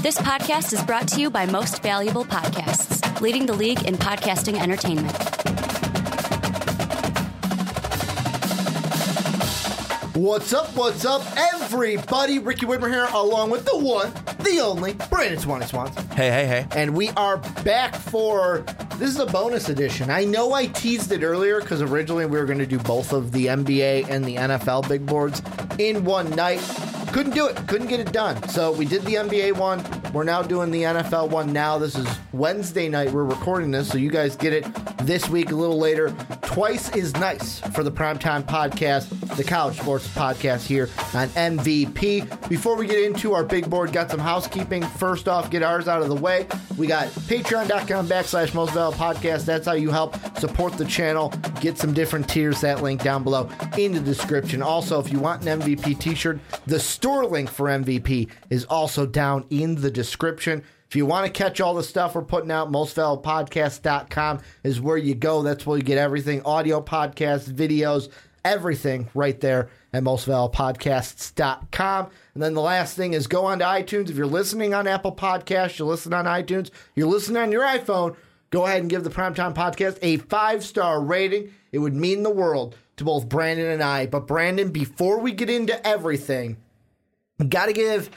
This podcast is brought to you by Most Valuable Podcasts, leading the league in podcasting entertainment. What's up? What's up, everybody? Ricky Widmer here, along with the one, the only, Brandon Swanee Swans. Hey, hey, hey. And we are back for this is a bonus edition. I know I teased it earlier because originally we were going to do both of the NBA and the NFL big boards in one night. Couldn't do it, couldn't get it done. So we did the NBA one. We're now doing the NFL one now. This is Wednesday night. We're recording this, so you guys get it this week a little later. Twice is nice for the Primetime Podcast, the college sports podcast here on MVP. Before we get into our big board, got some housekeeping. First off, get ours out of the way. We got patreon.com backslash most valuable podcast. That's how you help support the channel. Get some different tiers. That link down below in the description. Also, if you want an MVP t shirt, the store link for MVP is also down in the description. If you want to catch all the stuff we're putting out, mostvaluablepodcast.com is where you go. That's where you get everything audio podcasts, videos, everything right there at mostvaluablepodcasts.com. And then the last thing is go on to iTunes. If you're listening on Apple Podcasts, you listen on iTunes, you're listening on your iPhone, go ahead and give the Primetime Podcast a five star rating. It would mean the world to both Brandon and I. But, Brandon, before we get into everything, got to give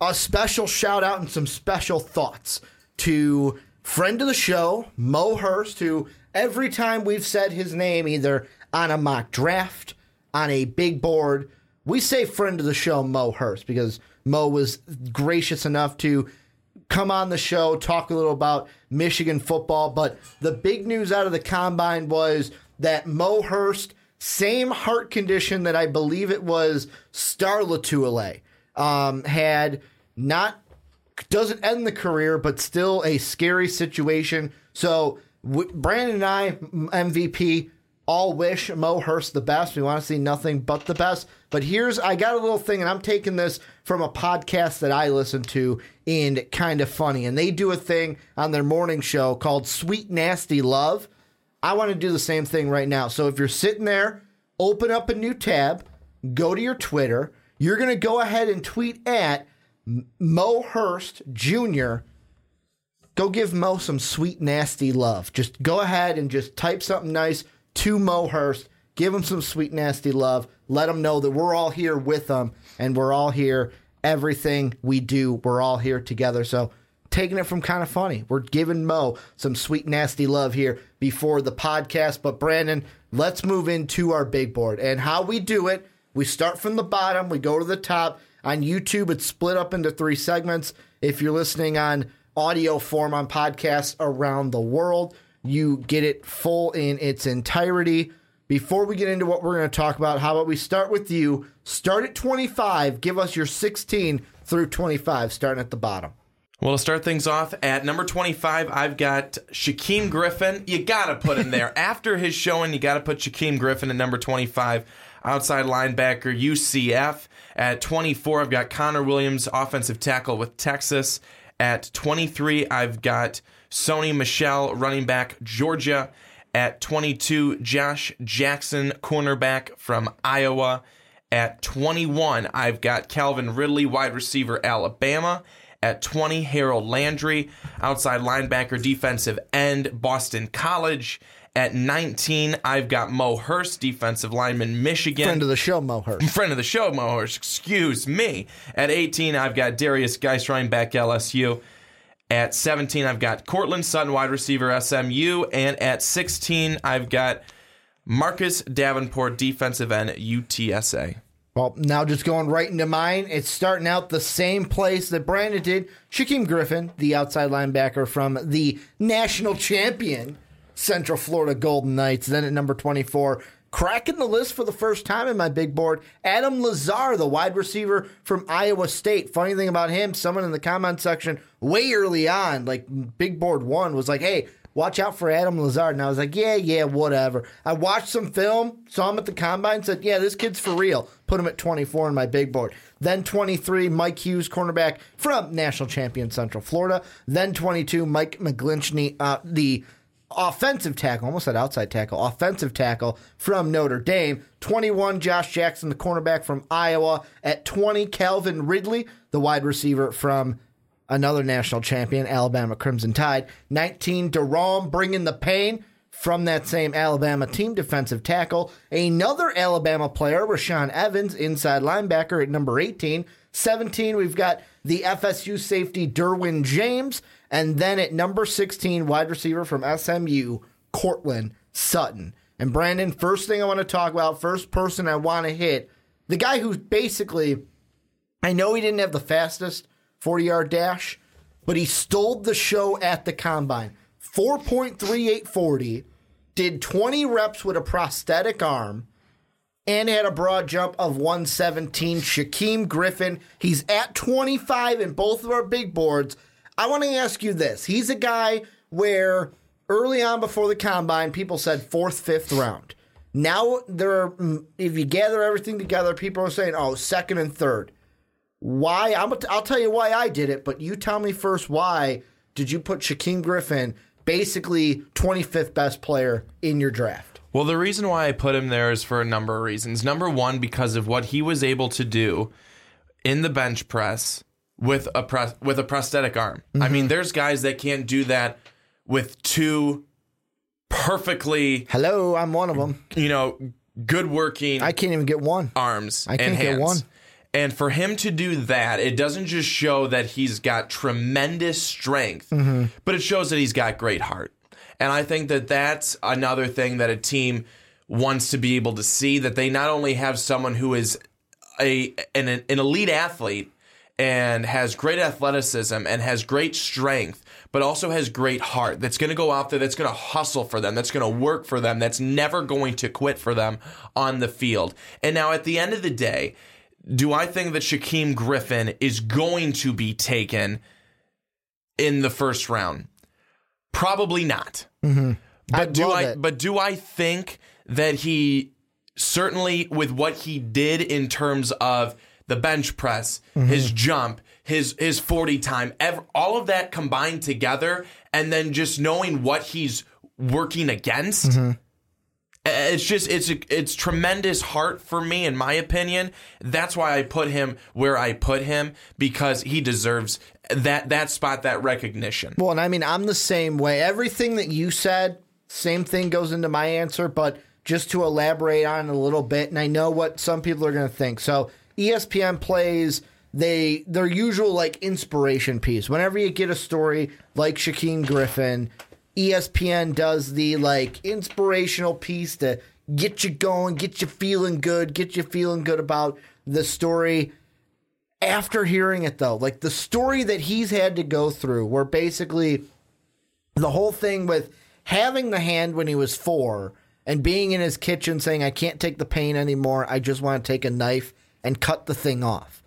a special shout out and some special thoughts to friend of the show, Mo Hurst, who every time we've said his name, either on a mock draft, on a big board, we say friend of the show, Mo Hurst, because Mo was gracious enough to come on the show, talk a little about Michigan football. But the big news out of the combine was that Mo Hurst, same heart condition that I believe it was Star Lotulelei, um, had not doesn't end the career, but still a scary situation. So w- Brandon and I, MVP, all wish Mo Hurst the best. We want to see nothing but the best. But here's I got a little thing, and I'm taking this from a podcast that I listen to in Kinda Funny, and they do a thing on their morning show called Sweet Nasty Love. I want to do the same thing right now. So if you're sitting there, open up a new tab, go to your Twitter. You're going to go ahead and tweet at Mo Hurst Jr. Go give Mo some sweet, nasty love. Just go ahead and just type something nice to Mo Hurst. Give him some sweet, nasty love. Let him know that we're all here with him and we're all here. Everything we do, we're all here together. So, taking it from Kinda Funny, we're giving Mo some sweet, nasty love here before the podcast. But, Brandon, let's move into our big board and how we do it. We start from the bottom, we go to the top. On YouTube, it's split up into three segments. If you're listening on audio form on podcasts around the world, you get it full in its entirety. Before we get into what we're going to talk about, how about we start with you? Start at 25, give us your 16 through 25, starting at the bottom. Well, to start things off at number 25, I've got Shaquem Griffin. You got to put him there. After his showing, you got to put Shaquem Griffin at number 25, outside linebacker, UCF. At 24, I've got Connor Williams, offensive tackle with Texas. At 23, I've got Sony Michel, running back, Georgia. At 22, Josh Jackson, cornerback from Iowa. At 21, I've got Calvin Ridley, wide receiver, Alabama. At 20, Harold Landry, outside linebacker, defensive end, Boston College. At 19, I've got Mo Hurst, defensive lineman, Michigan. Friend of the show, Mo Hurst. Friend of the show, Mo Hurst. Excuse me. At 18, I've got Derrius Guice, running back, LSU. At 17, I've got Courtland Sutton, wide receiver, SMU. And at 16, I've got Marcus Davenport, defensive end, UTSA. Well, now just going right into mine, it's starting out the same place that Brandon did. Shaquem Griffin, the outside linebacker from the national champion Central Florida Golden Knights. Then at number 24, cracking the list for the first time in my big board, Adam Lazard, the wide receiver from Iowa State. Funny thing about him, someone in the comment section way early on, like big board one, was like, hey, watch out for Adam Lazard. And I was like, yeah, yeah, whatever. I watched some film, saw him at the combine, said, yeah, this kid's for real. Put him at 24 in my big board. Then 23, Mike Hughes, cornerback from national champion Central Florida. Then 22, Mike McGlinchey, uh, the offensive tackle, almost said outside tackle, offensive tackle from Notre Dame. 21, Josh Jackson, the cornerback from Iowa. At 20, Calvin Ridley, the wide receiver from another national champion, Alabama Crimson Tide. 19, Da'Ron bringing the pain from that same Alabama team, defensive tackle. Another Alabama player, Rashaan Evans, inside linebacker at number 18. 17, we've got the FSU safety, Derwin James. And then at number 16, wide receiver from SMU, Courtland Sutton. And Brandon, first thing I want to talk about, first person I want to hit, the guy who basically, I know he didn't have the fastest 40 yard dash, but he stole the show at the combine. 4.3840, did 20 reps with a prosthetic arm, and had a broad jump of 117. Shaquem Griffin, he's at 25 in both of our big boards. I want to ask you this. He's a guy where early on before the combine, people said fourth, fifth round. Now there are, mm, if you gather everything together, people are saying, oh, second and third. Why? I'm, I'll tell you why I did it, but you tell me first why did you put Shaquem Griffin, basically 25th best player in your draft? Well, the reason why I put him there is for a number of reasons. Number one, because of what he was able to do in the bench press with a press with a prosthetic arm. Mm-hmm. I mean, there's guys that can't do that with two perfectly Hello, I'm one of them. you know good working I can't even get one. arms I can't and get one. And for him to do that, it doesn't just show that he's got tremendous strength, Mm-hmm. but it shows that he's got great heart. And I think that that's another thing that a team wants to be able to see that they not only have someone who is a an, an elite athlete and has great athleticism and has great strength, but also has great heart that's going to go out there, that's going to hustle for them, that's going to work for them, that's never going to quit for them on the field. And now at the end of the day, do I think that Shaquem Griffin is going to be taken in the first round? Probably not. Mm-hmm. I'd do I? it. But do I think that he certainly with what he did in terms of the bench press, Mm-hmm. his jump, his his forty time, ev- all of that combined together, and then just knowing what he's working against. Mm-hmm. It's just it's it's tremendous heart for me, in my opinion. That's why I put him where I put him because he deserves that that spot, that recognition. Well, and I mean, I'm the same way. Everything that you said, same thing goes into my answer, but just to elaborate on it a little bit, and I know what some people are going to think. So, ESPN plays they their usual like inspiration piece. Whenever you get a story like Shaquem Griffin, ESPN does the like inspirational piece to get you going, get you feeling good, get you feeling good about the story after hearing it though like the story that he's had to go through where basically the whole thing with having the hand when he was four and being in his kitchen saying i can't take the pain anymore i just want to take a knife and cut the thing off.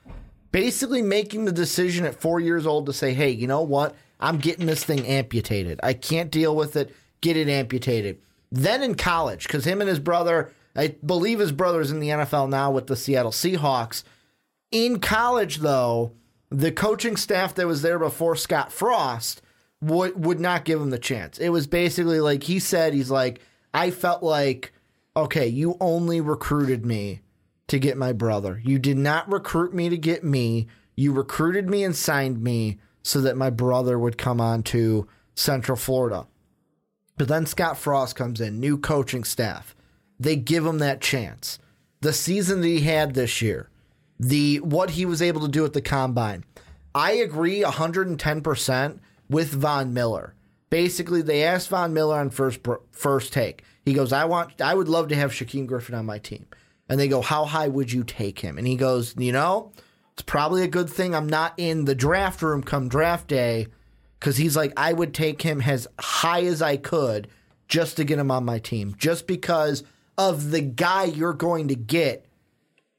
Basically making the decision at four years old to say hey you know what? I'm getting this thing amputated. I can't deal with it. Get it amputated. Then in college because him and his brother i believe his brother's in the nfl now with the seattle seahawks. In college, though, the coaching staff that was there before Scott Frost would would not give him the chance. It was basically like he said, he's like, I felt like, okay, you only recruited me to get my brother. You did not recruit me to get me. You recruited me and signed me so that my brother would come on to Central Florida. But then Scott Frost comes in, new coaching staff. They give him that chance. The season that he had this year, the what he was able to do at the combine. I agree 110% with Von Miller. Basically, they asked Von Miller on first first take. He goes, "I want I would love to have Shaquem Griffin on my team." And they go, "How high would you take him?" And he goes, "You know, it's probably a good thing I'm not in the draft room come draft day cuz he's like I would take him as high as I could just to get him on my team, just because of the guy you're going to get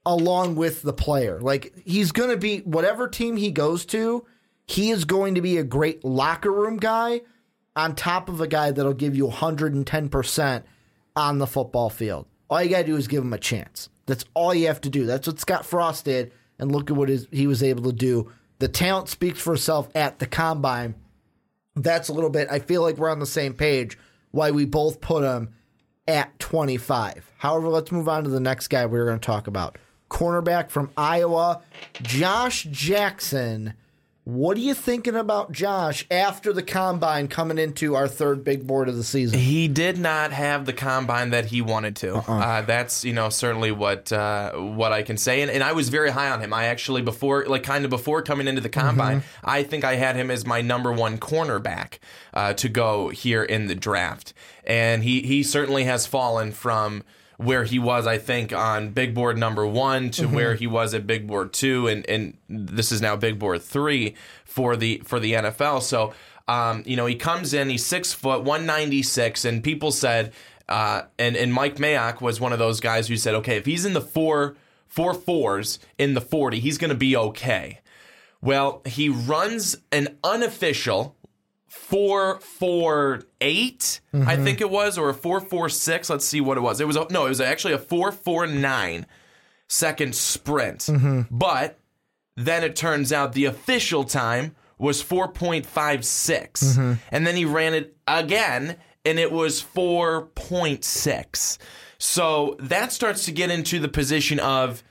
along with the player. Like he's going to be whatever team he goes to, he is going to be a great locker room guy on top of a guy that'll give you 110% on the football field. All you got to do is give him a chance. That's all you have to do. That's what Scott Frost did and look at what his, he was able to do. The talent speaks for itself at the combine. That's a little bit I feel like we're on the same page why we both put him at 25. However, let's move on to the next guy we're going to talk about cornerback from Iowa, Josh Jackson, What are you thinking about Josh after the combine coming into our third big board of the season? He did not have the combine that he wanted to. Uh-uh. uh that's you know certainly what uh, what I can say, and, and I was very high on him. I actually before like kind of before coming into the combine, Mm-hmm. I think I had him as my number one cornerback uh, to go here in the draft, and he he certainly has fallen from where he was, I think, on big board number one to Mm-hmm. where he was at big board two, and and this is now big board three for the for the NFL. So, um, you know, he comes in, he's six foot, one ninety six, and people said, uh, and and Mike Mayock was one of those guys who said, okay, if he's in the four four fours in the forty, he's going to be okay. Well, he runs an unofficial four four eight, I mm-hmm. think it was, or a four four six. Let's see what it was. It was a, no, it was actually a four four nine second sprint. Mm-hmm. But then it turns out the official time was four point five six, mm-hmm. and then he ran it again, and it was four point six. So that starts to get into the position of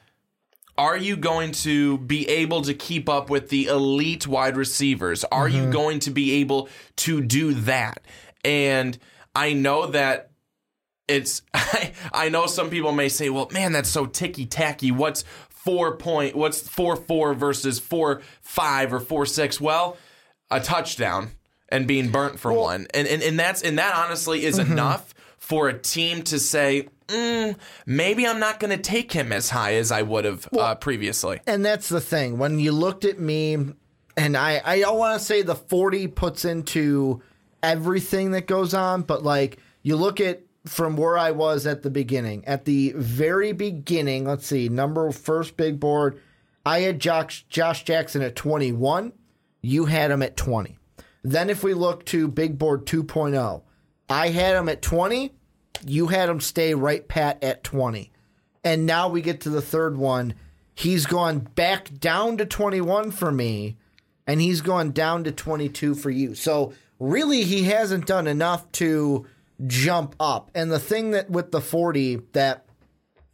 are you going to be able to keep up with the elite wide receivers? Are you mm-hmm. going to be able to do that? And I know that it's I, I know some people may say, well, man, that's so ticky tacky. What's four point what's four four versus four five or four six? Well, a touchdown and being burnt for one. And, and and that's and that honestly is mm-hmm. enough for a team to say, mm, maybe I'm not going to take him as high as I would have uh, previously. And that's the thing. When you looked at me, and I, I don't want to say the 40 puts into everything that goes on, but like you look at from where I was at the beginning. At the very beginning, let's see, number first big board, I had Josh, Josh Jackson at 21. You had him at 20. Then if we look to big board 2.0, I had him at 20. You had him stay right pat at 20. And now we get to the third one. He's gone back down to 21 for me, and he's gone down to 22 for you. So really, he hasn't done enough to jump up. And the thing that with the 40 that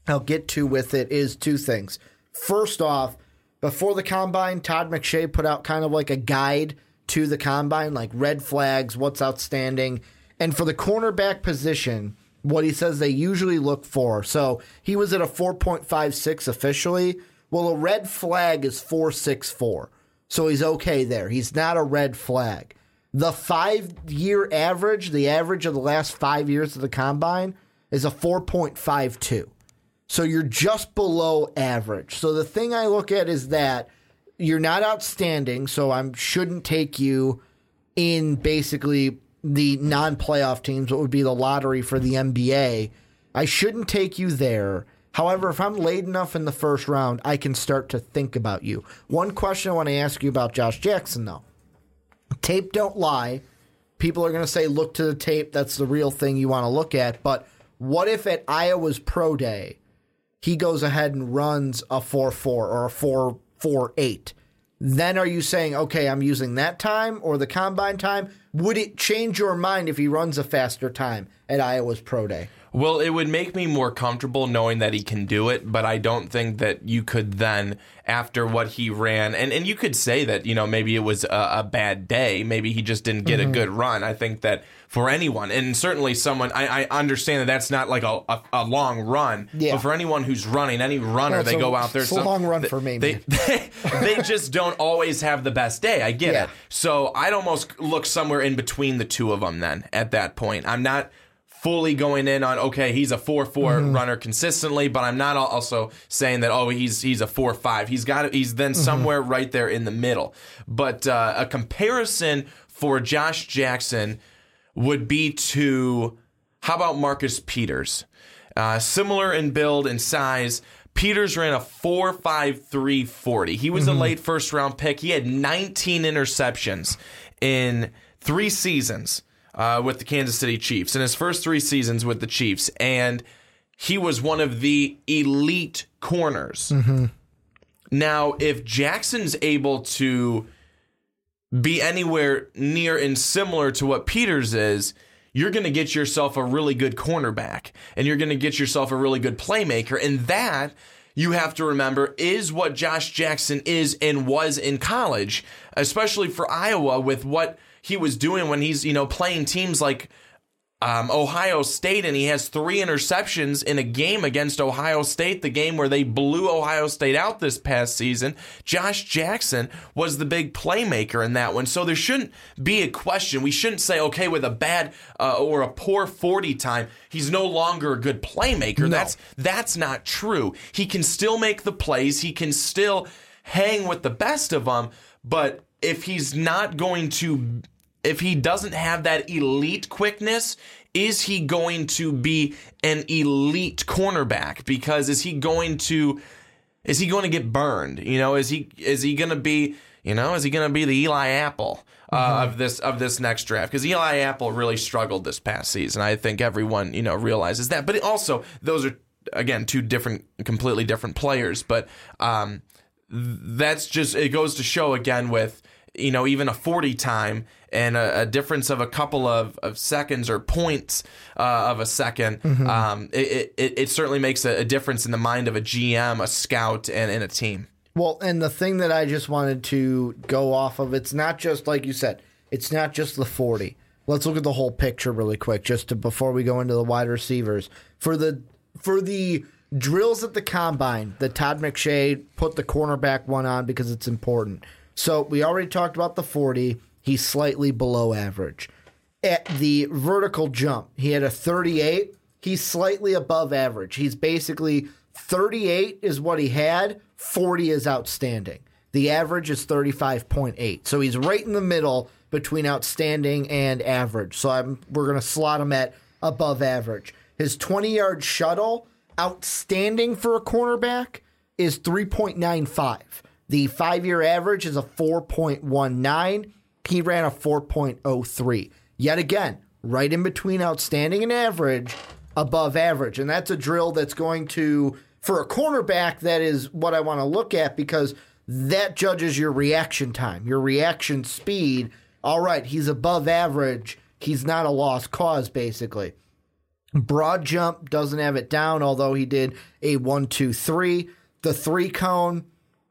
I'll get to with it is two things. First off, before the combine, Todd McShay put out kind of like a guide to the combine, like red flags, what's outstanding. And for the cornerback position, what he says they usually look for. So he was at a 4.56 officially. Well, a red flag is 464. So he's okay there. He's not a red flag. The five year average, the average of the last five years of the combine, is a 4.52. So you're just below average. So the thing I look at is that you're not outstanding, so I shouldn't take you in basically the non-playoff teams, what would be the lottery for the NBA. I shouldn't take you there. However, if I'm late enough in the first round, I can start to think about you. One question I want to ask you about Josh Jackson, though. Tape don't lie. People are going to say, look to the tape. That's the real thing you want to look at. But what if at Iowa's Pro Day, he goes ahead and runs a 4 4 or a 4 4 8? Then are you saying, okay, I'm using that time or the combine time? Would it change your mind if he runs a faster time at Iowa's Pro Day? Well, it would make me more comfortable knowing that he can do it, but I don't think that you could then, after what he ran, and, and you could say that, you know, maybe it was a, a bad day. Maybe he just didn't get Mm-hmm. a good run. I think that for anyone, and certainly someone, I, I understand that that's not like a, a, a long run, Yeah. but for anyone who's running, any runner, they a- go out there. it's a long run for me, They, they, they just don't always have the best day. I get Yeah. it. So I'd almost look somewhere in between the two of them then at that point. I'm not fully going in on okay he's a 4-4 Mm-hmm. runner consistently but i'm not also saying that oh he's he's a 4-5 he's got he's then Mm-hmm. somewhere right there in the middle but uh, a comparison for josh jackson would be to how about marcus peters uh, similar in build and size Peters ran a 4.5340. He was a late first round pick. He had 19 interceptions in three seasons uh, with the Kansas City Chiefs, in his first three seasons with the Chiefs. And he was one of the elite corners. Now, if Jackson's able to be anywhere near and similar to what Peters is, you're going to get yourself a really good cornerback and you're going to get yourself a really good playmaker. And that you have to remember is what Josh Jackson is and was in college, especially for Iowa with what he was doing when he's, you know, playing teams like um, Ohio State, and he has three interceptions in a game against Ohio State, the game where they blew Ohio State out this past season. Josh Jackson was the big playmaker in that one. So there shouldn't be a question. We shouldn't say, okay, with a bad uh, or a poor 40 time, he's no longer a good playmaker. No. That's that's not true. He can still make the plays. He can still hang with the best of them, but if he's not going to if he doesn't have that elite quickness, is he going to be an elite cornerback? Because is he going to is he going to get burned? You know, is he is he going to be you know is he going to be the Eli Apple uh, mm-hmm. of this of this next draft? Because Eli Apple really struggled this past season. I think everyone you know realizes that. But also those are again two different, completely different players. But um, that's just it goes to show again with you know even a forty time and a, a, difference of a couple of, of seconds or points uh, of a 2nd mm-hmm. um, it, it, it, certainly makes a, a, difference in the mind of a GM, a scout, and, and a team. Well, and the thing that I just wanted to go off of, it's not just like you said, it's not just the 40. Let's look at the whole picture really quick, just to, before we go into the wide receivers. For the for the drills at the combine, that Todd McShay put the cornerback one on because it's important. So we already talked about the 40 he's slightly below average. At the vertical jump, he had a 38. He's slightly above average. He's basically 38 is what he had, 40 is outstanding. The average is 35.8. So he's right in the middle between outstanding and average. So I'm, we're going to slot him at above average. His 20 yard shuttle, outstanding for a cornerback, is 3.95. The five year average is a 4.19. He ran a 4.03. Yet again, right in between outstanding and average, above average. And that's a drill that's going to, for a cornerback, that is what I want to look at because that judges your reaction time, your reaction speed. All right, he's above average. He's not a lost cause, basically. Broad jump doesn't have it down, although he did a one, two, three. The three cone,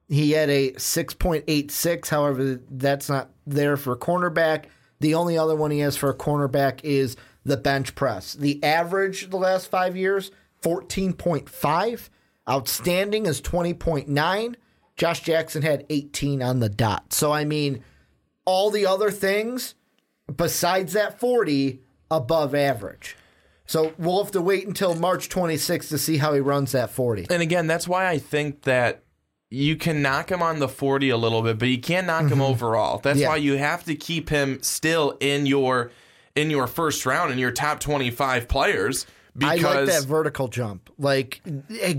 he had a 6.86. However, that's not there for cornerback. The only other one he has for a cornerback is the bench press. The average the last five years, 14.5. Outstanding is 20.9. Josh Jackson had 18 on the dot. So, I mean, all the other things besides that 40 above average. So we'll have to wait until March 26th to see how he runs that 40. And again, that's why I think that you can knock him on the 40 a little bit, but you can't knock mm-hmm. him overall. That's yeah. why you have to keep him still in your in your first round in your top 25 players. Because I like that vertical jump. Like,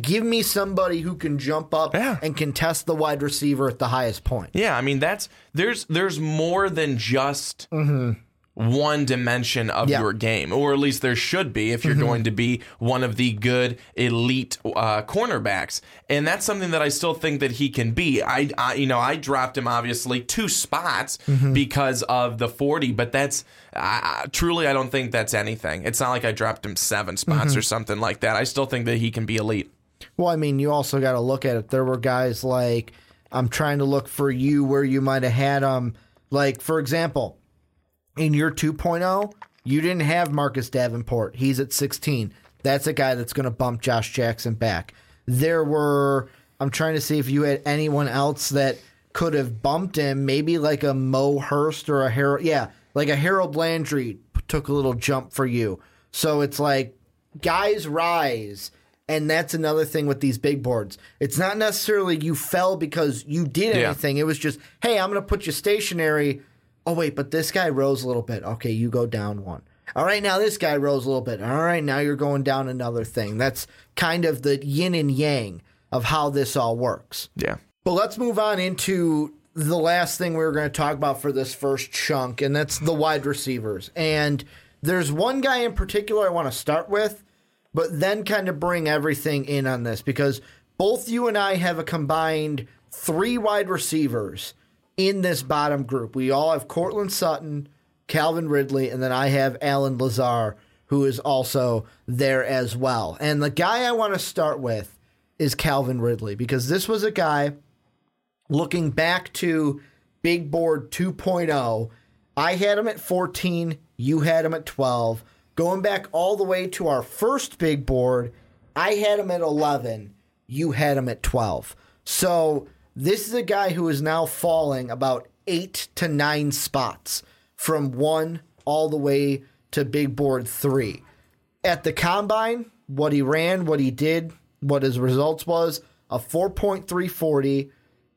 give me somebody who can jump up yeah. and contest the wide receiver at the highest point. Yeah, I mean that's there's there's more than just mm-hmm one dimension of yeah. your game, or at least there should be if you're mm-hmm. going to be one of the good elite uh, cornerbacks. And that's something that I still think that he can be. I, I you know, I dropped him obviously two spots mm-hmm. because of the 40, but that's uh, truly, I don't think that's anything. It's not like I dropped him seven spots mm-hmm. or something like that. I still think that he can be elite. Well, I mean, you also got to look at it. There were guys like I'm trying to look for you where you might have had him. Um, like, for example, in your 2.0, you didn't have Marcus Davenport. He's at 16. That's a guy that's going to bump Josh Jackson back. There were, I'm trying to see if you had anyone else that could have bumped him, maybe like a Mo Hurst or a Harold. Yeah, like a Harold Landry took a little jump for you. So it's like guys rise. And that's another thing with these big boards. It's not necessarily you fell because you did anything. Yeah. It was just, hey, I'm going to put you stationary oh wait, but this guy rose a little bit. Okay, you go down one. All right, now this guy rose a little bit. All right, now you're going down another thing. That's kind of the yin and yang of how this all works. Yeah. But let's move on into the last thing we were going to talk about for this first chunk, and that's the wide receivers. And there's one guy in particular I want to start with, but then kind of bring everything in on this because both you and I have a combined three wide receivers in this bottom group. We all have Courtland Sutton, Calvin Ridley, and then I have Allen Lazard, who is also there as well. And the guy I want to start with is Calvin Ridley because this was a guy looking back to Big Board 2.0. I had him at 14, you had him at 12. Going back all the way to our first big board, I had him at 11, you had him at 12. So this is a guy who is now falling about eight to nine spots from one all the way to big board three. At the combine, what he ran, what he did, what his results was a 4.340,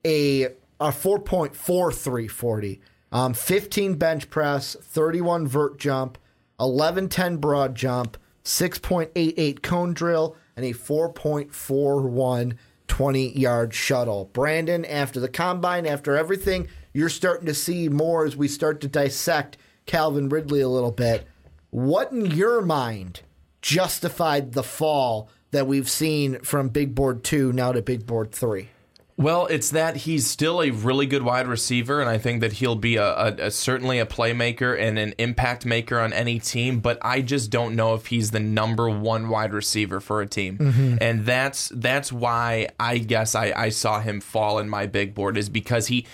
a, a 4.4340, um, 15 bench press, 31 vert jump, 1110 broad jump, 6.88 cone drill, and a 4.41 20 yard shuttle. Brandon, after the combine, after everything, you're starting to see more as we start to dissect Calvin Ridley a little bit. What in your mind justified the fall that we've seen from big board two now to big board three? Well, it's that he's still a really good wide receiver, and I think that he'll be a, a, a, certainly a playmaker and an impact maker on any team. But I just don't know if he's the number one wide receiver for a team, mm-hmm. and that's that's why I guess I, I saw him fall in my big board is because he.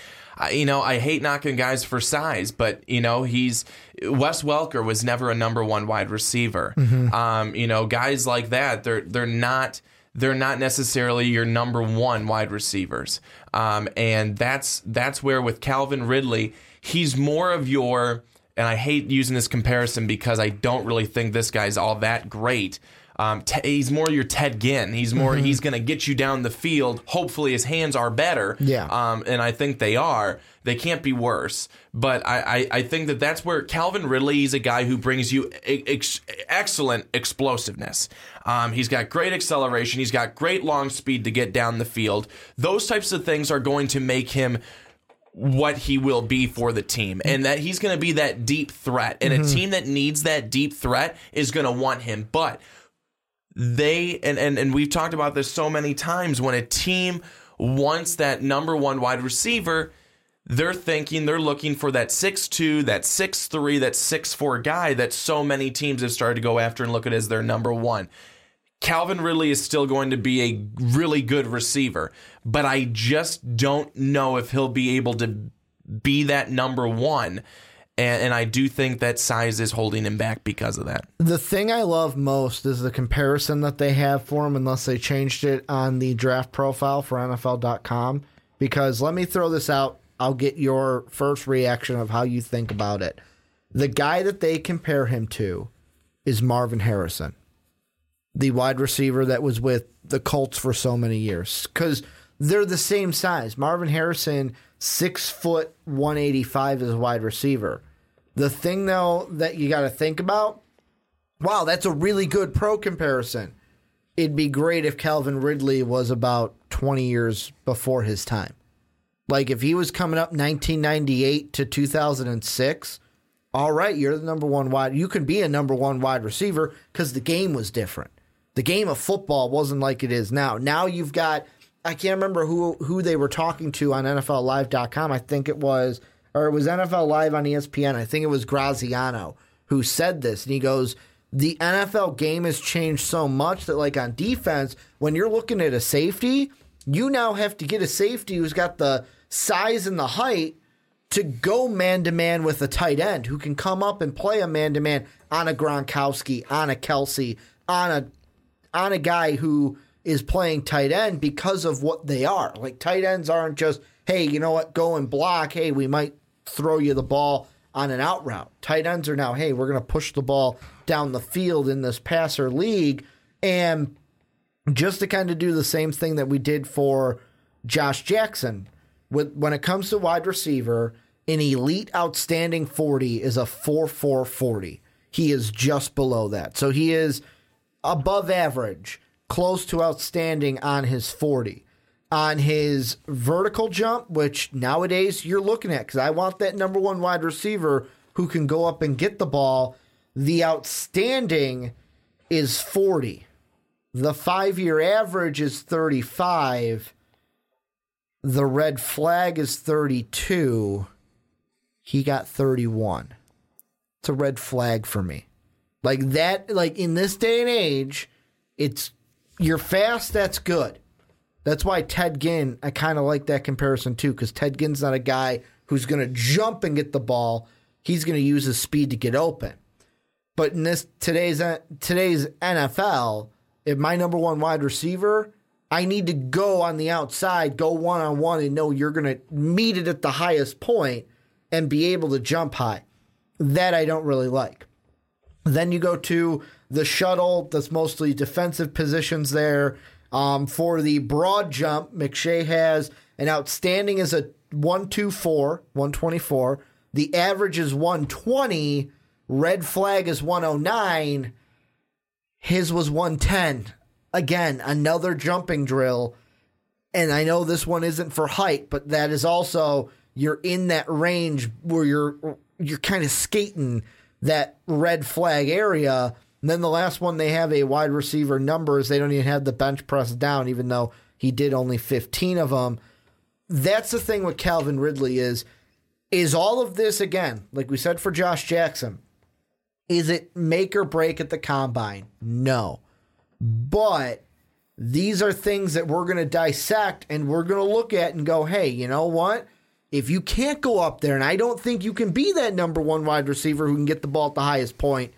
You know, I hate knocking guys for size, but you know he's Wes Welker was never a number one wide receiver. Mm-hmm. Um, you know, guys like that, they're they're not they're not necessarily your number one wide receivers. Um, and that's that's where with Calvin Ridley, he's more of your and I hate using this comparison because I don't really think this guy's all that great. Um, te- he's more your Ted Ginn. He's more. Mm-hmm. He's going to get you down the field. Hopefully, his hands are better. Yeah. Um, and I think they are. They can't be worse. But I, I, I think that that's where Calvin Ridley is a guy who brings you ex- excellent explosiveness. Um, he's got great acceleration. He's got great long speed to get down the field. Those types of things are going to make him what he will be for the team and that he's going to be that deep threat and mm-hmm. a team that needs that deep threat is going to want him but they and, and and we've talked about this so many times when a team wants that number one wide receiver they're thinking they're looking for that six two, that six three, that six four guy that so many teams have started to go after and look at as their number one. Calvin Ridley is still going to be a really good receiver, but I just don't know if he'll be able to be that number one. And, and, I do think that size is holding him back because of that. The thing I love most is the comparison that they have for him, unless they changed it on the draft profile for NFL.com. Because let me throw this out I'll get your first reaction of how you think about it. The guy that they compare him to is Marvin Harrison, the wide receiver that was with the Colts for so many years. Because they're the same size. Marvin Harrison, six foot one eighty five is a wide receiver. The thing though that you got to think about, wow, that's a really good pro comparison. It'd be great if Calvin Ridley was about twenty years before his time. Like if he was coming up 1998 to 2006, all right, you're the number one wide. You can be a number one wide receiver because the game was different. The game of football wasn't like it is now. Now you've got I can't remember who who they were talking to on NFLLive.com. I think it was or it was NFL Live on ESPN. I think it was Graziano who said this, and he goes, "The NFL game has changed so much that like on defense, when you're looking at a safety." You now have to get a safety who's got the size and the height to go man to man with a tight end who can come up and play a man to man on a Gronkowski, on a Kelce, on a on a guy who is playing tight end because of what they are. Like tight ends aren't just, hey, you know what, go and block. Hey, we might throw you the ball on an out route. Tight ends are now, hey, we're going to push the ball down the field in this passer league. And just to kind of do the same thing that we did for Josh Jackson with, when it comes to wide receiver, an elite outstanding 40 is a 4 4 40. He is just below that. So he is above average, close to outstanding on his 40. On his vertical jump, which nowadays you're looking at, because I want that number one wide receiver who can go up and get the ball. The outstanding is 40. The five year average is 35 the red flag is 32. He got 31. It's a red flag for me. Like that, like in this day and age, it's you're fast, that's good. That's why Ted Ginn, I kind of like that comparison too, because Ted Ginn's not a guy who's going to jump and get the ball. He's going to use his speed to get open. But in this today's uh, today's NFL, if my number one wide receiver, I need to go on the outside, go one on one, and know you're going to meet it at the highest point and be able to jump high. That I don't really like. Then you go to the shuttle, that's mostly defensive positions there. Um, for the broad jump, McShay has an outstanding as a 124, 124. The average is 120. Red flag is 109. His was 110. Again, another jumping drill. And I know this one isn't for height, but that is also you're in that range where you're you're kind of skating that red flag area. And then the last one they have a wide receiver numbers. They don't even have the bench press down, even though he did only 15 of them. That's the thing with Calvin Ridley is is all of this again, like we said for Josh Jackson, is it make or break at the combine? No. But these are things that we're going to dissect and we're going to look at and go, hey, you know what? If you can't go up there, and I don't think you can be that number one wide receiver who can get the ball at the highest point,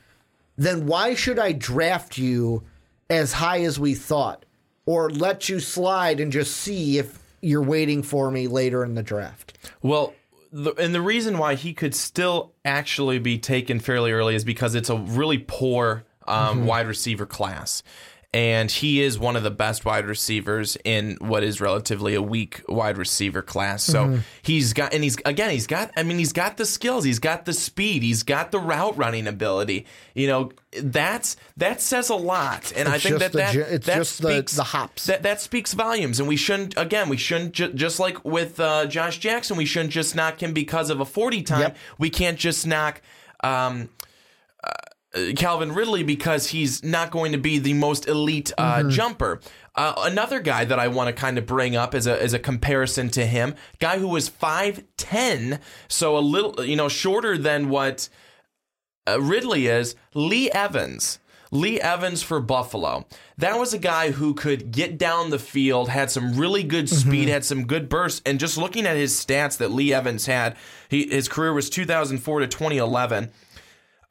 then why should I draft you as high as we thought? Or let you slide and just see if you're waiting for me later in the draft? Well, the, and the reason why he could still actually be taken fairly early is because it's a really poor um, mm-hmm. wide receiver class and he is one of the best wide receivers in what is relatively a weak wide receiver class. So mm-hmm. he's got, and he's again, he's got. I mean, he's got the skills, he's got the speed, he's got the route running ability. You know, that's that says a lot, and it's I think that that it's that just speaks, the, the hops. That that speaks volumes, and we shouldn't. Again, we shouldn't ju- just like with uh, Josh Jackson, we shouldn't just knock him because of a forty time. Yep. We can't just knock. Um, uh, Calvin Ridley because he's not going to be the most elite uh, mm-hmm. jumper. Uh, another guy that I want to kind of bring up as a as a comparison to him, guy who was five ten, so a little you know shorter than what uh, Ridley is. Lee Evans. Lee Evans for Buffalo. That was a guy who could get down the field, had some really good speed, mm-hmm. had some good bursts, and just looking at his stats that Lee Evans had, he, his career was 2004 to 2011.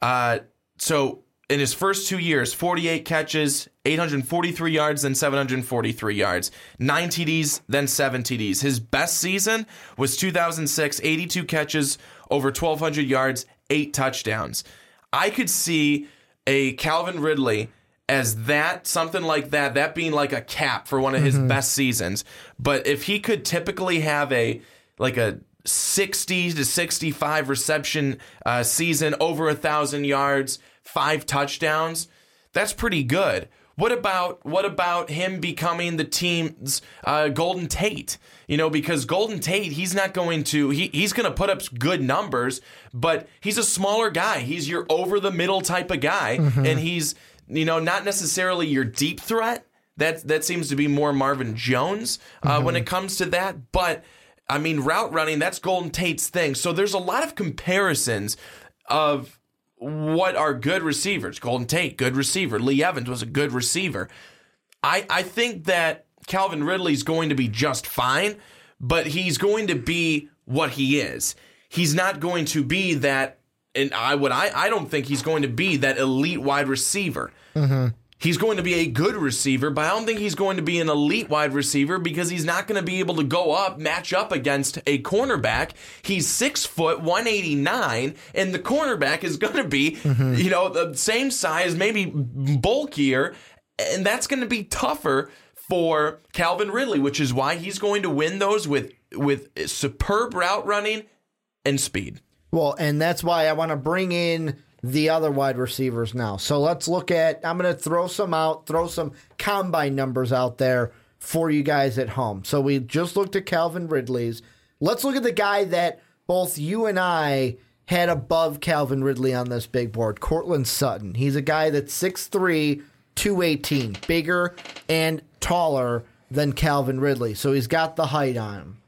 Uh, so in his first two years, 48 catches, 843 yards, then 743 yards, nine TDs, then seven TDs. His best season was 2006, 82 catches, over 1,200 yards, eight touchdowns. I could see a Calvin Ridley as that, something like that, that being like a cap for one of his mm-hmm. best seasons. But if he could typically have a, like a 60 to 65 reception uh, season, over a thousand yards, five touchdowns. That's pretty good. What about what about him becoming the team's uh, Golden Tate? You know, because Golden Tate, he's not going to he, he's going to put up good numbers, but he's a smaller guy. He's your over the middle type of guy, mm-hmm. and he's you know not necessarily your deep threat. That that seems to be more Marvin Jones uh, mm-hmm. when it comes to that, but. I mean, route running, that's Golden Tate's thing. So there's a lot of comparisons of what are good receivers. Golden Tate, good receiver. Lee Evans was a good receiver. I, I think that Calvin Ridley's going to be just fine, but he's going to be what he is. He's not going to be that, and I would I I don't think he's going to be that elite wide receiver. Mm-hmm. He's going to be a good receiver, but I don't think he's going to be an elite wide receiver because he's not going to be able to go up, match up against a cornerback. He's six foot, 189, and the cornerback is going to be, mm-hmm. you know, the same size, maybe bulkier, and that's going to be tougher for Calvin Ridley, which is why he's going to win those with with superb route running and speed. Well, and that's why I want to bring in the other wide receivers now. So let's look at, I'm going to throw some out, throw some combine numbers out there for you guys at home. So we just looked at Calvin Ridley's. Let's look at the guy that both you and I had above Calvin Ridley on this big board, Courtland Sutton. He's a guy that's 6'3, 218, bigger and taller than Calvin Ridley. So he's got the height on him.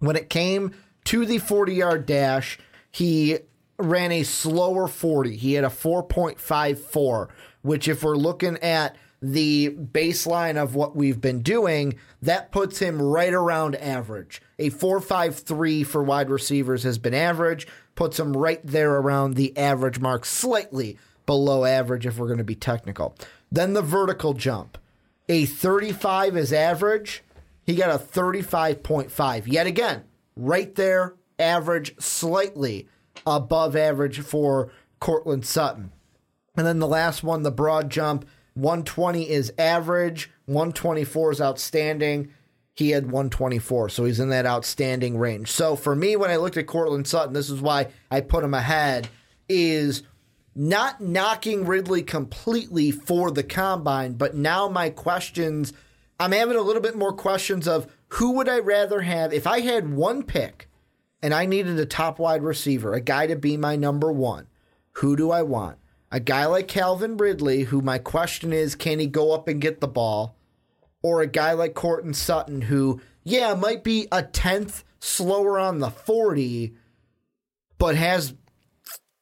When it came to the 40 yard dash, he ran a slower 40. He had a 4.54, which, if we're looking at the baseline of what we've been doing, that puts him right around average. A 4.53 for wide receivers has been average, puts him right there around the average mark, slightly below average if we're going to be technical. Then the vertical jump. A 35 is average. He got a 35.5. Yet again, right there, average, slightly above average for Courtland Sutton. And then the last one, the broad jump, 120 is average, 124 is outstanding. He had 124, so he's in that outstanding range. So for me, when I looked at Courtland Sutton, this is why I put him ahead, is not knocking Ridley completely for the combine, but now my questions, I'm having a little bit more questions of who would I rather have if I had one pick and I needed a top wide receiver, a guy to be my number one. Who do I want? A guy like Calvin Ridley, who my question is, can he go up and get the ball? Or a guy like Courtland Sutton, who, yeah, might be a tenth slower on the 40, but has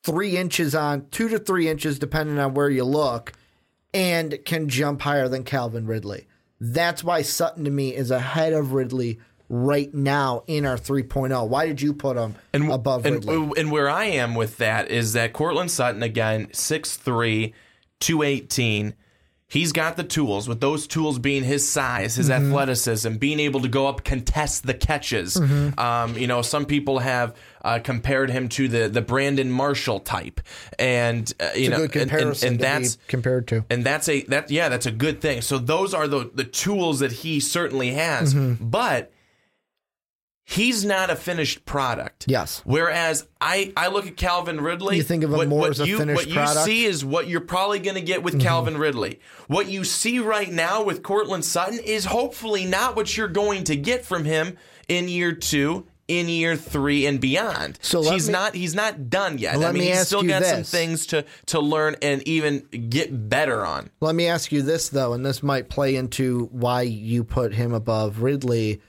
three inches on, two to three inches, depending on where you look, and can jump higher than Calvin Ridley. That's why Sutton to me is ahead of Ridley right now in our 3.0. Why did you put him and, above and, Ridley? And where I am with that is that Courtland Sutton, again, 6'3, 218. He's got the tools, with those tools being his size, his Mm-hmm. athleticism, being able to go up, contest the catches. Mm-hmm. Um, you know, some people have uh, compared him to the the Brandon Marshall type, and uh, you know, and- and, and that's compared to. and that's a that yeah that's a good thing so those are the the tools that he certainly has Mm-hmm. but he's not a finished product Yes. whereas i i look at calvin ridley You think of him what, more what as a you, finished what you product? Mm-hmm. see is what you're probably going to get with calvin ridley what you see right now with Courtland sutton is hopefully not what you're going to get from him in year two in year three and beyond So he's me- not he's not done yet Let i mean me he's ask still you got some things to to learn and even get better on Let me ask you this though, and this might play into why you put him above Ridley.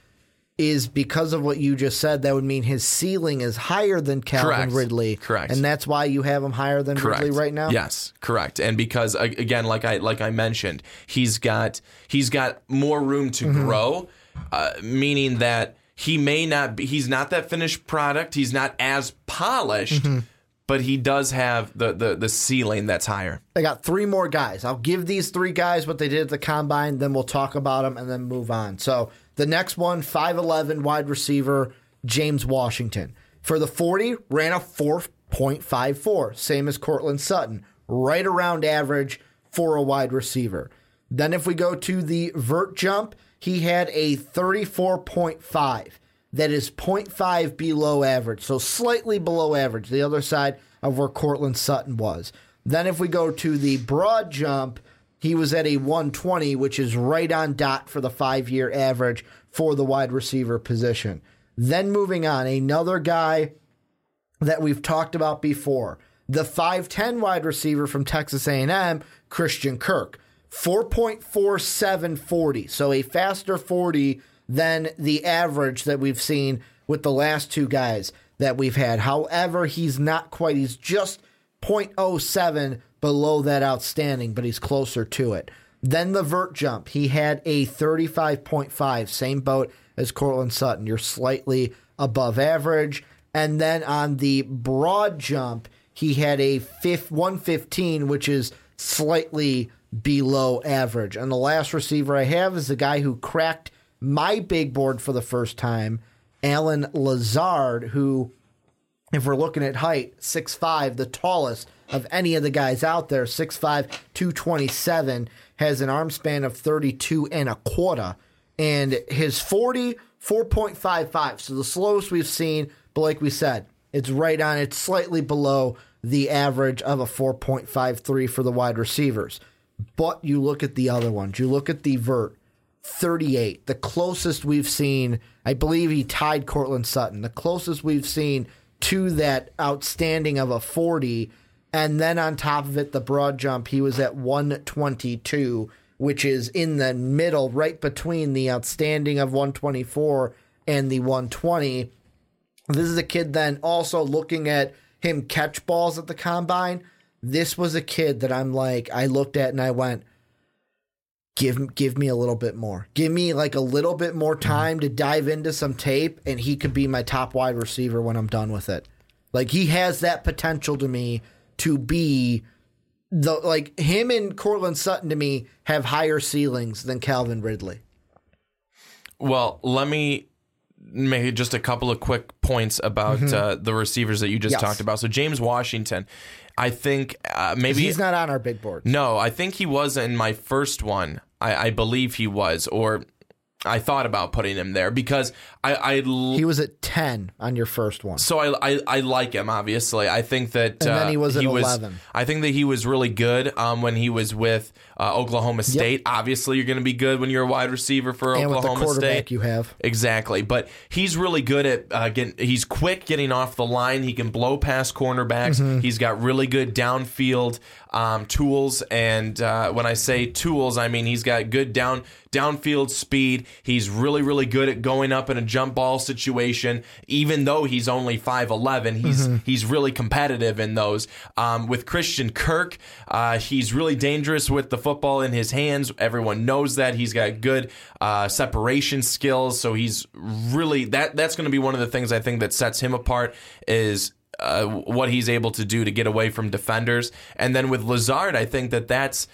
Is because of what you just said, that would mean his ceiling is higher than Calvin Correct. Ridley. Correct. And that's why you have him higher than correct. Ridley right now? Yes, correct. And because again, like I like I mentioned, he's got he's got more room to Mm-hmm. grow, uh, meaning that he may not be he's not that finished product. He's not as polished, Mm-hmm. but he does have the the the ceiling that's higher. I got three more guys. I'll give these three guys what they did at the combine, then we'll talk about them and then move on. So the next one, 5'11 wide receiver, James Washington. For the 40, ran a 4.54, same as Courtland Sutton, right around average for a wide receiver. Then if we go to the vert jump, he had a 34.5. That is 0.5 below average, so slightly below average, the other side of where Courtland Sutton was. Then if we go to the broad jump, he was at a 120, which is right on dot for the five year average for the wide receiver position. Then moving on, another guy that we've talked about before, the 5'10 wide receiver from Texas A&M, Christian Kirk. 4.4740, so a faster 40 than the average that we've seen with the last two guys that we've had. However, he's not quite, he's just 0.07 below that outstanding, but he's closer to it. Then the vert jump, he had a 35.5, same boat as Courtland Sutton. You're slightly above average. And then on the broad jump, he had a fifth 115, which is slightly below average. And the last receiver I have is the guy who cracked my big board for the first time, Alan Lazard, who if we're looking at height, 6'5, the tallest of any of the guys out there, 6'5, 227, has an arm span of 32 and a quarter. And his 40, 4.55. So the slowest we've seen, but like we said, it's right on, it's slightly below the average of a 4.53 for the wide receivers. But you look at the other ones, you look at the vert, 38, the closest we've seen. I believe he tied Courtland Sutton, the closest we've seen to that outstanding of a 40. And then on top of it, the broad jump, he was at 122, which is in the middle, right between the outstanding of 124 and the 120. This is a kid then also looking at him catch balls at the combine. This was a kid that I'm like, I looked at and I went, give give me a little bit more. Give me like a little bit more Mm-hmm. time to dive into some tape, and he could be my top wide receiver when I'm done with it. Like he has that potential to me to be the like him and Courtland Sutton to me have higher ceilings than Calvin Ridley. Well, let me make just a couple of quick points about uh, the receivers that you just Mm-hmm. Yes. talked about. So James Washington, I think uh, maybe He's not on our big board. no, I think he was in my first one. I, I believe he was, or I thought about putting him there because I, I l- He was at ten on your first one. so I, I I like him. Obviously, I think that And then uh, he was at 11. I think that he was really good um, when he was with uh, Oklahoma State. Obviously, you're going to be good when you're a wide receiver for and Oklahoma State. you have. Exactly, but he's really good at uh, getting. He's quick getting off the line. He can blow past cornerbacks. Mm-hmm. He's got really good downfield um, tools, and uh, when I say tools, I mean he's got good down downfield speed. He's really really good at going up in a jump ball situation. Even though he's only five eleven, he's Mm-hmm. he's really competitive in those. Um, with Christian Kirk, uh, he's really dangerous with the football in his hands. Everyone knows that he's got good uh, separation skills. So he's really that. That's going to be one of the things I think that sets him apart is. Uh, what he's able to do to get away from defenders, and then with Lazard, I think that that's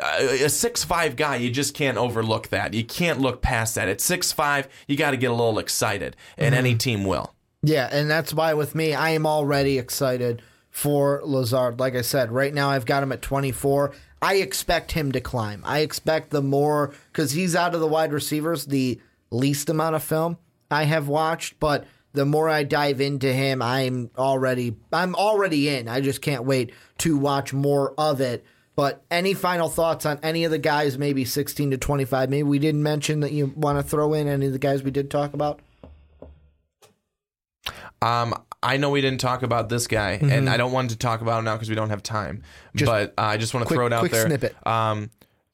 uh, a six five guy. You just can't overlook that. You can't look past that. At six five, you got to get a little excited, and any team will. Yeah, and that's why with me, I am already excited for Lazard. Like I said, right now I've got him at 24. I expect him to climb. I expect the more because he's out of the wide receivers, the least amount of film I have watched, but the more I dive into him, I'm already I'm already in. I just can't wait to watch more of it. But any final thoughts on any of the guys, maybe 16 to 25? Maybe we didn't mention that you want to throw in any of the guys we did talk about? Um, I know we didn't talk about this guy, Mm-hmm. and I don't want to talk about him now because we don't have time. but uh, I just want to throw it out quick there. snippet. Um,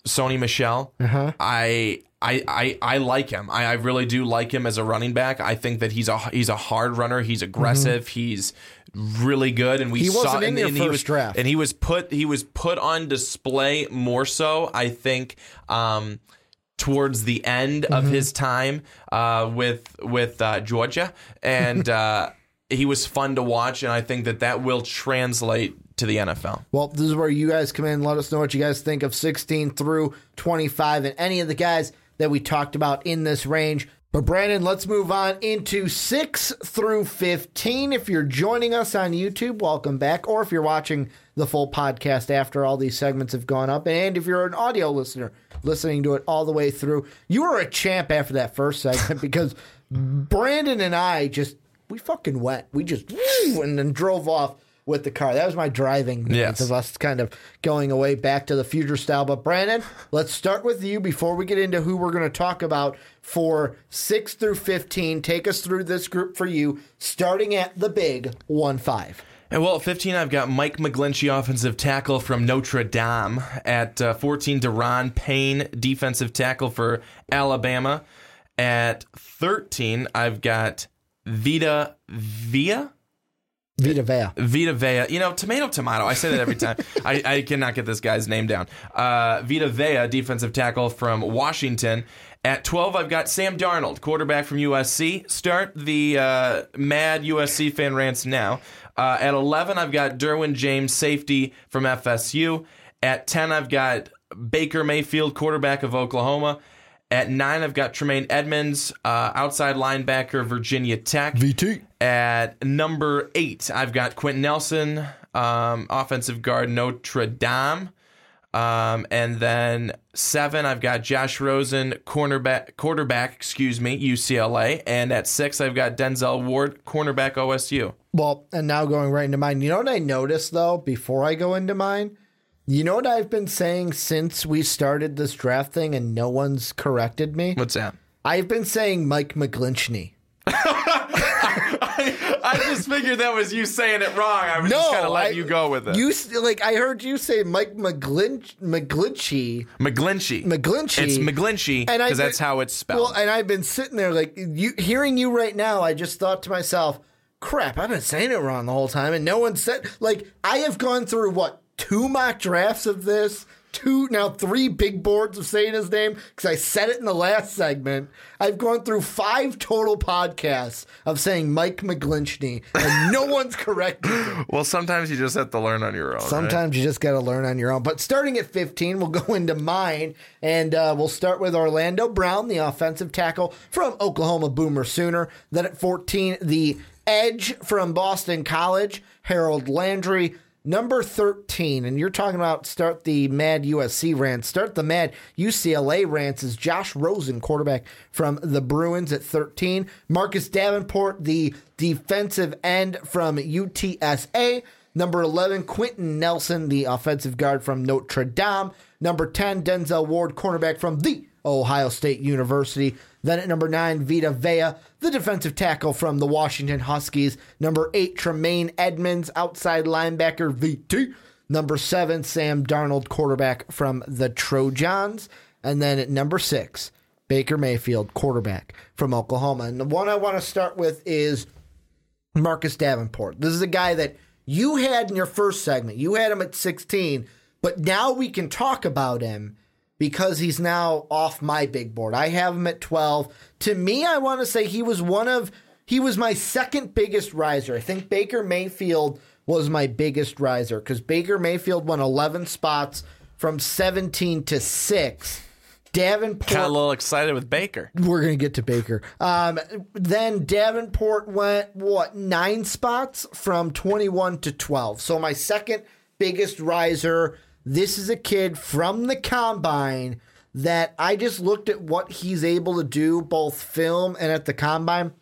Sony Michel. Uh-huh. I. I, I, I like him. I, I really do like him as a running back. I think that he's a he's a hard runner. He's aggressive. He's really good. And we Mm-hmm. He saw and, and he first was draft. and he was put he was put on display more so. I think um, towards the end of Mm-hmm. his time uh, with with uh, Georgia, and uh, he was fun to watch. And I think that that will translate to the NFL. Well, this is where you guys come in let us know what you guys think of 16 through 25 and any of the guys that we talked about in this range. But Brandon, let's move on into 6 through 15. If you're joining us on YouTube, welcome back. Or if you're watching the full podcast after all these segments have gone up. And if you're an audio listener listening to it all the way through, you were a champ after that first segment because Brandon and I just, we fucking went. We just, and then drove off with the car. That was my driving minutes Yes. of us kind of going away back to the future style. But Brandon, let's start with you before we get into who we're going to talk about for 6 through 15. Take us through this group for you, starting at the big 1 5. And well, at 15, I've got Mike McGlinchey, offensive tackle from Notre Dame. At uh, 14, Da'Ron Payne, defensive tackle for Alabama. At 13, I've got Vita Via. Vita Vea. Vita Vea, you know, tomato, tomato. I say that every time. I, I cannot get this guy's name down. Uh, Vita Vea, defensive tackle from Washington. At 12, I've got Sam Darnold, quarterback from USC. Start the uh, mad USC fan rants now. Uh, at 11, I've got Derwin James, safety from FSU. At 10, I've got Baker Mayfield, quarterback of Oklahoma. At 9, I've got Tremaine Edmunds, uh, outside linebacker, Virginia Tech. VT. At number eight, I've got Quenton Nelson, um, offensive guard Notre Dame. Um, and then seven, I've got Josh Rosen, cornerback, quarterback, excuse me, UCLA. And at six, I've got Denzel Ward, cornerback OSU. Well, and now going right into mine. You know what I noticed though before I go into mine? You know what I've been saying since we started this draft thing and no one's corrected me? What's that? I've been saying Mike McGlinchey. I just figured that was you saying it wrong. I was just kind of letting I- you go with it. You like I heard you say Mike McGlinch McGlinchy. McGlinchey. McGlinchey. It's McGlinchey I- because that's how it's spelled. Well, and I've been sitting there like you hearing you right now. I just thought to myself, "Crap, I've been saying it wrong the whole time," and no one said. Like I have gone through what two mock drafts of this, two, now three big boards of saying his name because I said it in the last segment. I've gone through five total podcasts of saying Mike McGlinchey, and no one's correct. Well, sometimes you just have to learn on your own. right? Sometimes you just got to learn on your own. But starting at 15, we'll go into mine, and uh, we'll start with Orlando Brown, the offensive tackle from Oklahoma Boomer Sooner. Then at 14, the edge from Boston College, Harold Landry. Number 13, and you're talking about start the mad USC rants. Start the mad UCLA rants is Josh Rosen, quarterback from the Bruins at 13. Marcus Davenport, the defensive end from UTSA. Number 11, Quenton Nelson, the offensive guard from Notre Dame. Number 10, Denzel Ward, cornerback from the Ohio State University. Then at number 9, Vita Vea, the defensive tackle from the Washington Huskies. Number 8, Tremaine Edmunds, outside linebacker, VT. Number 7, Sam Darnold, quarterback from the Trojans. And then at number 6, Baker Mayfield, quarterback from Oklahoma. And the one I want to start with is Marcus Davenport. This is a guy that you had in your first segment. You had him at 16, but now we can talk about him because he's now off my big board. I have him at 12. To me, I want to say he was one of he was my second biggest riser. I think Baker Mayfield was my biggest riser cuz Baker Mayfield won 11 spots from 17 to 6. Davenport Got a little excited with Baker. we're gonna get to Baker. Um, then Davenport went what nine spots from twenty one to twelve. So my second biggest riser. This is a kid from the combine that I just looked at what he's able to do, both film and at the combine.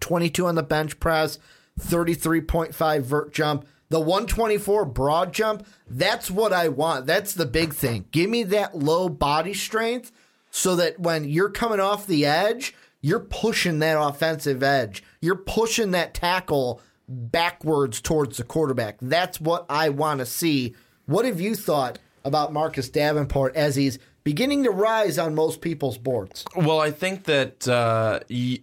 Twenty two on the bench press, thirty three point five vert jump. The 124 broad jump, that's what I want. That's the big thing. Give me that low body strength so that when you're coming off the edge, you're pushing that offensive edge. You're pushing that tackle backwards towards the quarterback. That's what I want to see. What have you thought about Marcus Davenport as he's beginning to rise on most people's boards? Well, I think that uh, y-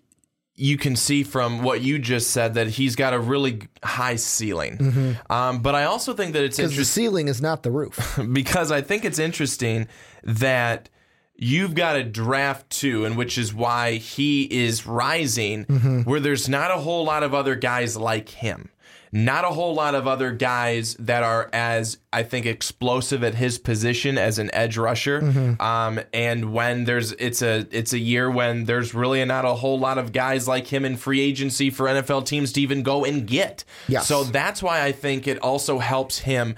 you can see from what you just said that he's got a really high ceiling. Um, but I also think that it's Because the ceiling is not the roof. because I think it's interesting that you've got a draft two, and which is why he is rising, where there's not a whole lot of other guys like him. Not a whole lot of other guys that are as I think explosive at his position as an edge rusher. Um, and when there's it's a it's a year when there's really not a whole lot of guys like him in free agency for NFL teams to even go and get. Yes. So that's why I think it also helps him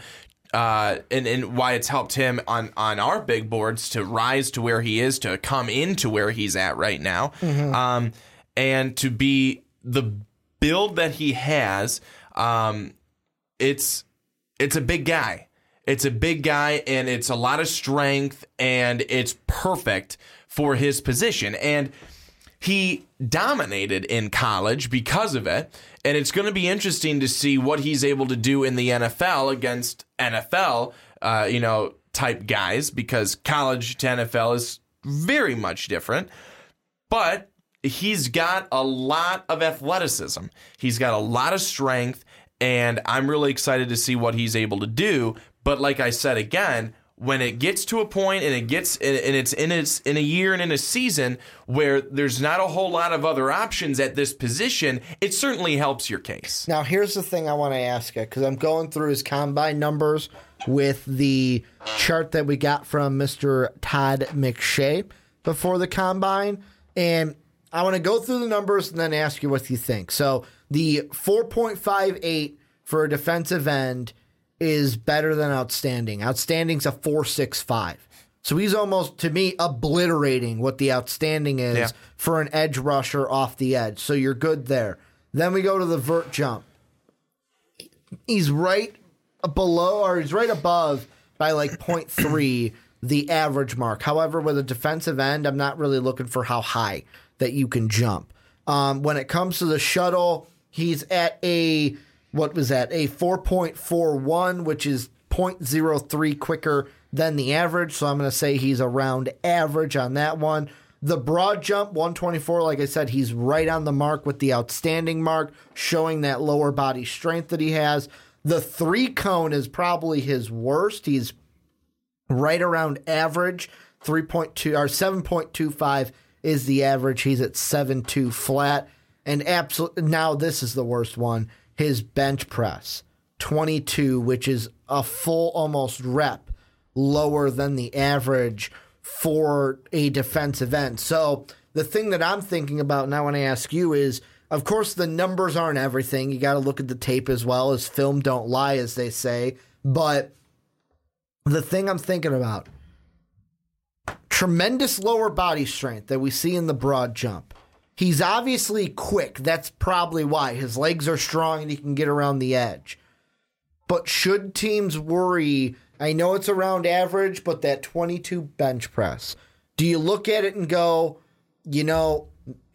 uh, and, and why it's helped him on, on our big boards to rise to where he is, to come into where he's at right now, um, and to be the build that he has. Um, it's it's a big guy. It's a big guy, and it's a lot of strength, and it's perfect for his position. And he dominated in college because of it. And it's going to be interesting to see what he's able to do in the NFL against NFL, uh, you know, type guys, because college to NFL is very much different. But he's got a lot of athleticism. He's got a lot of strength, and I'm really excited to see what he's able to do. But like I said again, when it gets to a point and it gets and it's in its in a year and in a season where there's not a whole lot of other options at this position, it certainly helps your case. Now, here's the thing I want to ask you because I'm going through his combine numbers with the chart that we got from Mr. Todd McShay before the combine. And I want to go through the numbers and then ask you what you think. So, the 4.58 for a defensive end is better than outstanding. Outstanding's a 4.65. So he's almost, to me, obliterating what the outstanding is Yeah. for an edge rusher off the edge. So you're good there. Then we go to the vert jump. He's right below, or he's right above by like 0.3 the average mark. However, with a defensive end, I'm not really looking for how high that you can jump. Um, when it comes to the shuttle, he's at a what was that? A 4.41, which is 0.03 quicker than the average. So I'm going to say he's around average on that one. The broad jump, 124, like I said, he's right on the mark with the outstanding mark, showing that lower body strength that he has. The three cone is probably his worst. He's right around average. 3.2 or 7.25 is the average. He's at 7.2 flat. And absolutely now this is the worst one. His bench press 22, which is a full almost rep lower than the average for a defensive end. So the thing that I'm thinking about now when I ask you is of course the numbers aren't everything. You got to look at the tape as well as film don't lie as they say, but the thing I'm thinking about tremendous lower body strength that we see in the broad jump. He's obviously quick. That's probably why. His legs are strong and he can get around the edge. But should teams worry? I know it's around average, but that 22 bench press. Do you look at it and go, you know,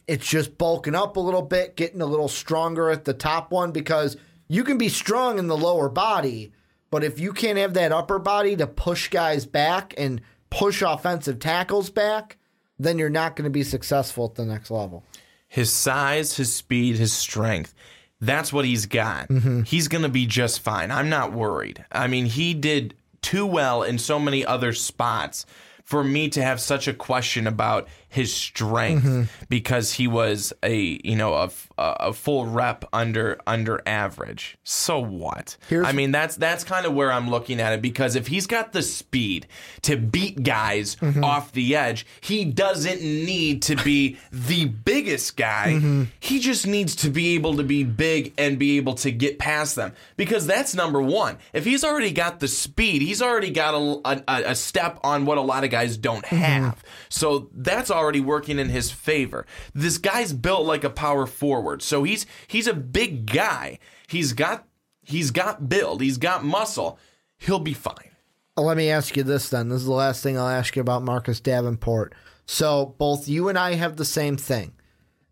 it's just bulking up a little bit, getting a little stronger at the top one? Because you can be strong in the lower body, but if you can't have that upper body to push guys back and push offensive tackles back, then you're not going to be successful at the next level. His size, his speed, his strength. That's what he's got. Mm-hmm. He's going to be just fine. I'm not worried. I mean, he did too well in so many other spots for me to have such a question about his strength mm-hmm. because he was a you know a, a full rep under under average. So what? Here's I mean that's that's kind of where I'm looking at it because if he's got the speed to beat guys mm-hmm. off the edge, he doesn't need to be the biggest guy. Mm-hmm. He just needs to be able to be big and be able to get past them because that's number one. If he's already got the speed, he's already got a, a, a step on what a lot of guys don't mm-hmm. have. So that's already working in his favor. This guy's built like a power forward. So he's he's a big guy. He's got he's got build, he's got muscle. He'll be fine. Let me ask you this then. This is the last thing I'll ask you about Marcus Davenport. So both you and I have the same thing.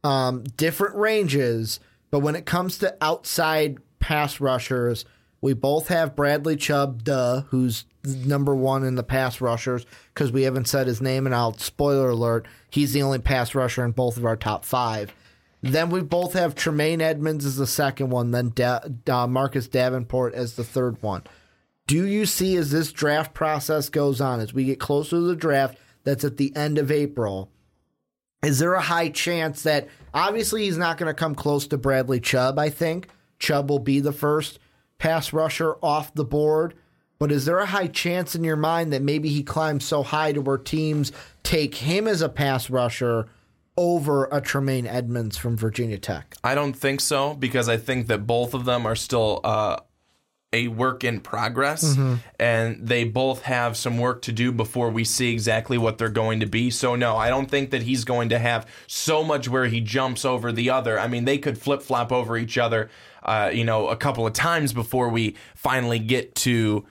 Um, different ranges, but when it comes to outside pass rushers, we both have Bradley Chubb, duh, who's number one in the pass rushers because we haven't said his name. And I'll spoiler alert, he's the only pass rusher in both of our top five. Then we both have Tremaine Edmunds as the second one, then da- uh, Marcus Davenport as the third one. Do you see as this draft process goes on, as we get closer to the draft, that's at the end of April? Is there a high chance that obviously he's not going to come close to Bradley Chubb? I think Chubb will be the first pass rusher off the board. But is there a high chance in your mind that maybe he climbs so high to where teams take him as a pass rusher over a Tremaine Edmunds from Virginia Tech? I don't think so because I think that both of them are still uh, a work in progress mm-hmm. and they both have some work to do before we see exactly what they're going to be. So, no, I don't think that he's going to have so much where he jumps over the other. I mean, they could flip flop over each other, uh, you know, a couple of times before we finally get to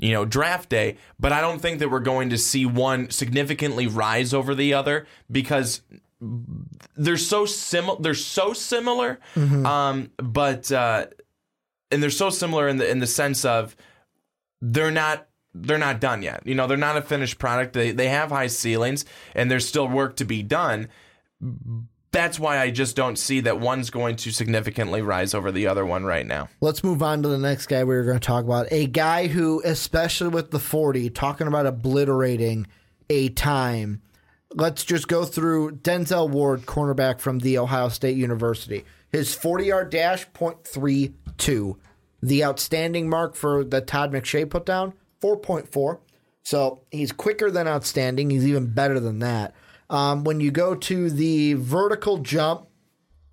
you know, draft day, but I don't think that we're going to see one significantly rise over the other because they're so similar. They're so similar, mm-hmm. um, but uh, and they're so similar in the in the sense of they're not they're not done yet. You know, they're not a finished product. They they have high ceilings and there's still work to be done that's why I just don't see that one's going to significantly rise over the other one right now. Let's move on to the next guy we are going to talk about. A guy who, especially with the 40, talking about obliterating a time. Let's just go through Denzel Ward, cornerback from the Ohio State University. His 40 yard dash, 0.32. The outstanding mark for the Todd McShay put down, 4.4. So he's quicker than outstanding. He's even better than that. Um, when you go to the vertical jump,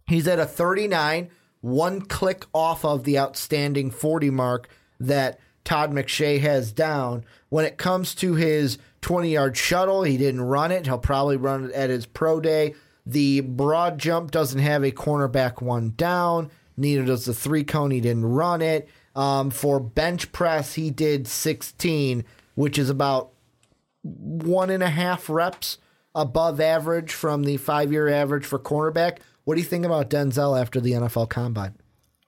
he's at a 39, one click off of the outstanding 40 mark that Todd McShay has down. When it comes to his 20 yard shuttle, he didn't run it. He'll probably run it at his pro day. The broad jump doesn't have a cornerback one down. Neither does the three cone. He didn't run it. Um, for bench press, he did 16, which is about one and a half reps above average from the five year average for cornerback. What do you think about Denzel after the NFL Combine?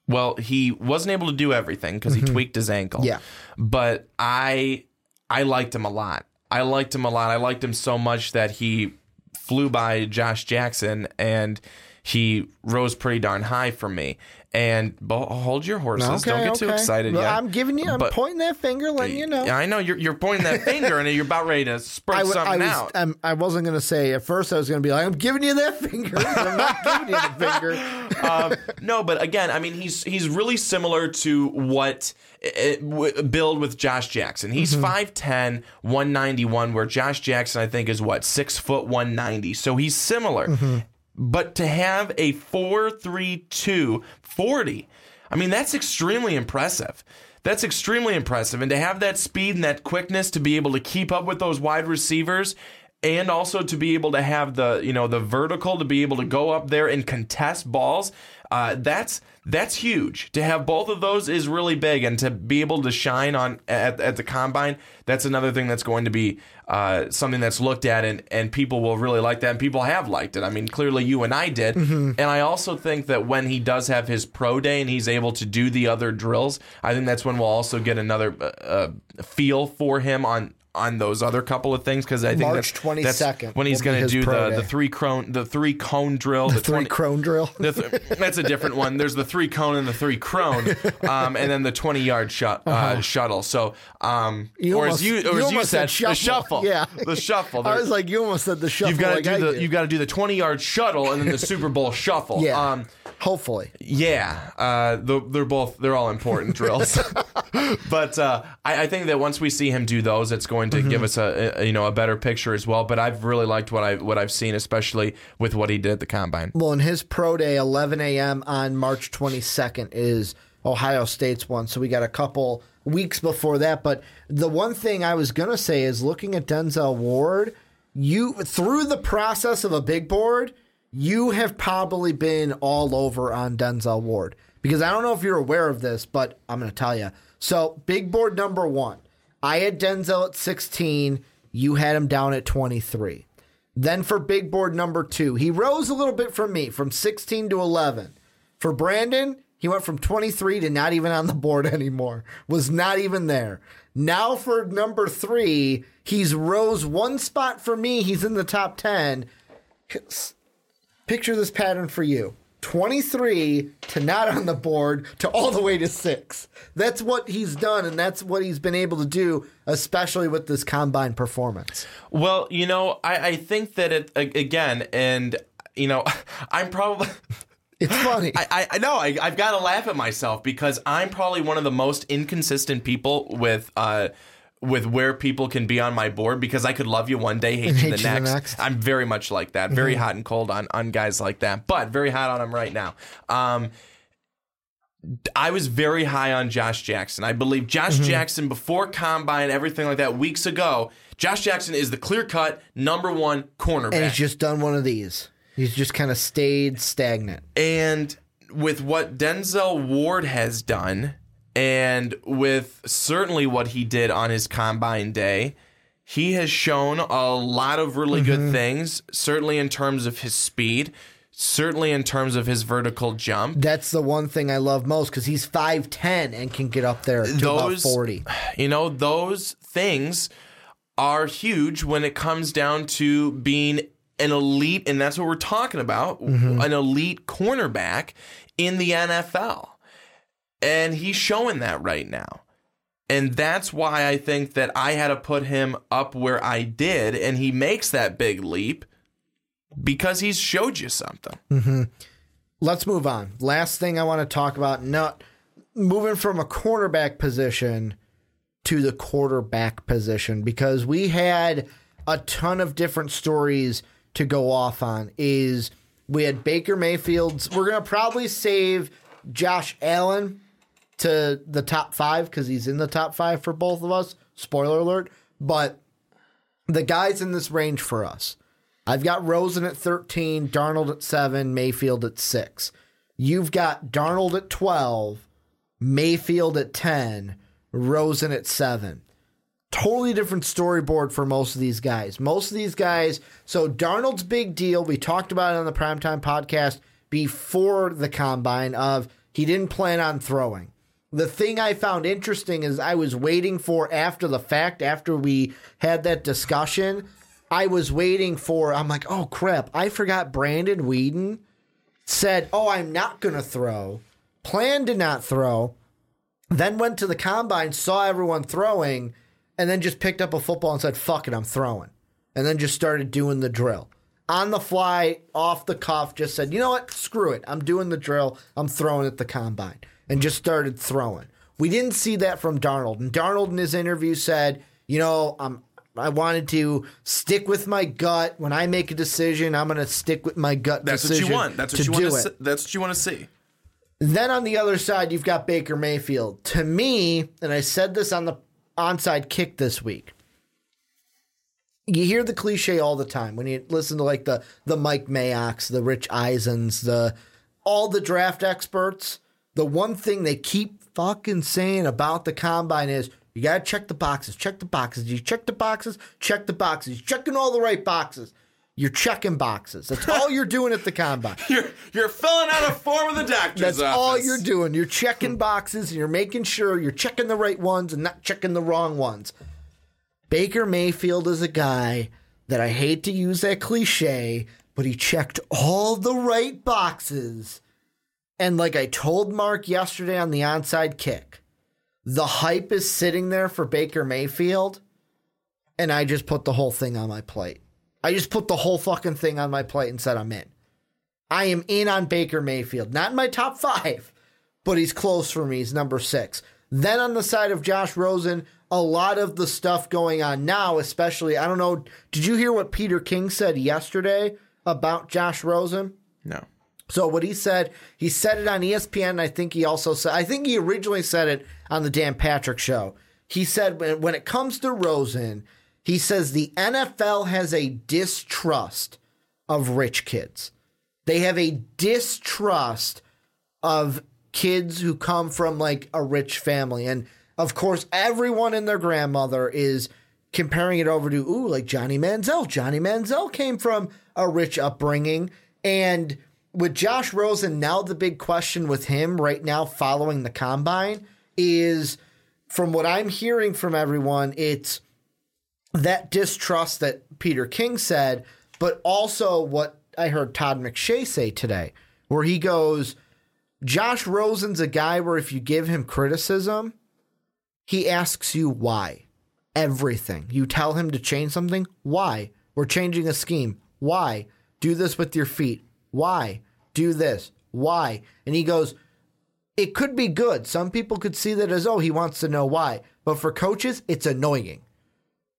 Well, he wasn't able to do everything because mm-hmm. he tweaked his ankle. Yeah, but I I liked him a lot. I liked him a lot. I liked him so much that he flew by Josh Jackson and he rose pretty darn high for me. And hold your horses. Okay, Don't get too excited Well, yet. I'm giving you. I'm But- pointing that finger, letting you know. Yeah, I know you're, you're pointing that finger and you're about ready to I, w- I something was. out. I'm, I wasn't going to say at first. I was going to be like, "I'm giving you that finger." I'm not giving you the finger. um, no, but again, I mean, he's he's really similar to what uh, w- build with Josh Jackson. He's Mm-hmm. 5'10", 191, where Josh Jackson I think is what six foot one ninety. So he's similar. Mm-hmm. But to have a 4'3'2", 40, I mean, that's extremely impressive. That's extremely impressive. And to have that speed and that quickness to be able to keep up with those wide receivers and also to be able to have the, you know, the vertical to be able to go up there and contest balls, uh, that's that's huge. To have both of those is really big, and to be able to shine on at, at the combine, that's another thing that's going to be uh, something that's looked at, and and people will really like that, and people have liked it. I mean, clearly you and I did, and I also think that when he does have his pro day and he's able to do the other drills, I think that's when we'll also get another uh, uh, feel for him on. On those other couple of things, because I think March that's 22nd when he's going to do the, the three cone the three cone drill, the, Three 20 crone drill. the th- that's a different one. There's the three cone and the three crone, um, and then the 20 yard shut, uh, shuttle. So, um, You or almost- as you, or you as you said, said the shuffle. Yeah. the shuffle. I was like, you almost said the shuffle. you've got to like do the you've got to do the 20 yard shuttle and then the Super Bowl shuffle. yeah. Um, Hopefully, yeah, uh, the, they're both they're all important drills, but uh, I, I think that once we see him do those, it's going to Mm-hmm. give us a, a you know a better picture as well. But I've really liked what I what I've seen, especially with what he did at the combine. well, in his pro day, 11 a.m. on March 22nd is Ohio State's one. So we got a couple weeks before that. But the one thing I was gonna say is looking at Denzel Ward, you through the process of a big board, you have probably been all over on Denzel Ward because I don't know if you're aware of this, but I'm gonna tell you. So big board number one, I had Denzel at 16. You had him down at 23. Then for big board number two, he rose a little bit from me, from 16 to 11. For Brandon, he went from 23 to not even on the board anymore, was not even there. Now for number three, he's rose one spot for me. He's in the top 10. Picture this pattern for you 23 to not on the board to all the way to six. That's what he's done, and that's what he's been able to do, especially with this combine performance. Well, you know, I, I think that it again, and you know, I'm probably. It's funny. I, I- I know I, I've got to laugh at myself because I'm probably one of the most inconsistent people with uh with where people can be on my board because I could love you one day, hate you hate the you the next. next. I'm very much like that, very hot and cold on on guys like that, but very hot on them right now. Um, I was very high on Josh Jackson. I believe Josh Mm-hmm. Jackson before combine, everything like that, weeks ago. Josh Jackson is the clear cut number one cornerback. and he's just done one of these. He's just kind of stayed stagnant. And with what Denzel Ward has done, and with certainly what he did on his combine day, he has shown a lot of really Mm-hmm. good things, certainly in terms of his speed, certainly in terms of his vertical jump. That's the one thing I love most because he's 5'10 and can get up there to about Those- 40. You know, those things are huge when it comes down to being an elite, and that's what we're talking about an elite cornerback in the NFL. And he's showing that right now. And that's why I think that I had to put him up where I did, and he makes that big leap because he's showed you something. Mm-hmm. Let's move on. Last thing I want to talk about not moving from a cornerback position to the quarterback position because we had a ton of different stories to go off on is we had Baker Mayfield's we're going to probably save Josh Allen to the top 5 cuz he's in the top 5 for both of us spoiler alert but the guys in this range for us I've got Rosen at 13, Darnold at 7, Mayfield at 6. You've got Darnold at 12, Mayfield at 10, Rosen at 7. Totally different storyboard for most of these guys. Most of these guys, so Darnold's big deal, we talked about it on the Primetime podcast before the combine of he didn't plan on throwing. The thing I found interesting is I was waiting for after the fact, after we had that discussion, I was waiting for, I'm like, oh crap, I forgot Brandon Whedon said, oh, I'm not going to throw planned to not throw, then went to the combine, saw everyone throwing, and then just picked up a football and said, fuck it, I'm throwing. And then just started doing the drill. On the fly, off the cuff, just said, you know what? Screw it. I'm doing the drill. I'm throwing at the combine. And just started throwing. We didn't see that from Darnold. And Darnold in his interview said, you know, I'm I wanted to stick with my gut. When I make a decision, I'm going to stick with my gut That's what you want. That's what you want to. See. That's what you want to see. Then on the other side, you've got Baker Mayfield. To me, and I said this on the onside kick this week. You hear the cliche all the time when you listen to like the the Mike Mayocks, the Rich Eisens, the all the draft experts. The one thing they keep fucking saying about the combine is you gotta check the boxes, check the boxes. You check the boxes, check the boxes. You're checking all the right boxes. You're checking boxes. That's all you're doing at the combine. You're you're filling out a form with the doctor's That's office. all you're doing. You're checking boxes and you're making sure you're checking the right ones and not checking the wrong ones. Baker Mayfield is a guy that I hate to use that cliche, but he checked all the right boxes. And like I told Mark yesterday on the onside kick, the hype is sitting there for Baker Mayfield, and I just put the whole thing on my plate. I just put the whole fucking thing on my plate and said I'm in. I am in on Baker Mayfield. Not in my top five, but he's close for me. He's number six. Then on the side of Josh Rosen, a lot of the stuff going on now, especially, I don't know, did you hear what Peter King said yesterday about Josh Rosen? No. So what he said, he said it on ESPN. I think he also said, I think he originally said it on the Dan Patrick show. He said when, when it comes to Rosen, he says the NFL has a distrust of rich kids. They have a distrust of kids who come from like a rich family. And of course, everyone and their grandmother is comparing it over to, ooh, like Johnny Manziel. Johnny Manziel came from a rich upbringing. And with Josh Rosen, now the big question with him right now following the combine is from what I'm hearing from everyone, it's that distrust that Peter King said, but also what I heard Todd McShay say today, where he goes, Josh Rosen's a guy where if you give him criticism, he asks you why. Everything. You tell him to change something, why? We're changing a scheme. Why? Do this with your feet. Why? Do this. Why? And he goes, it could be good. Some people could see that as, oh, he wants to know why. But for coaches, it's annoying.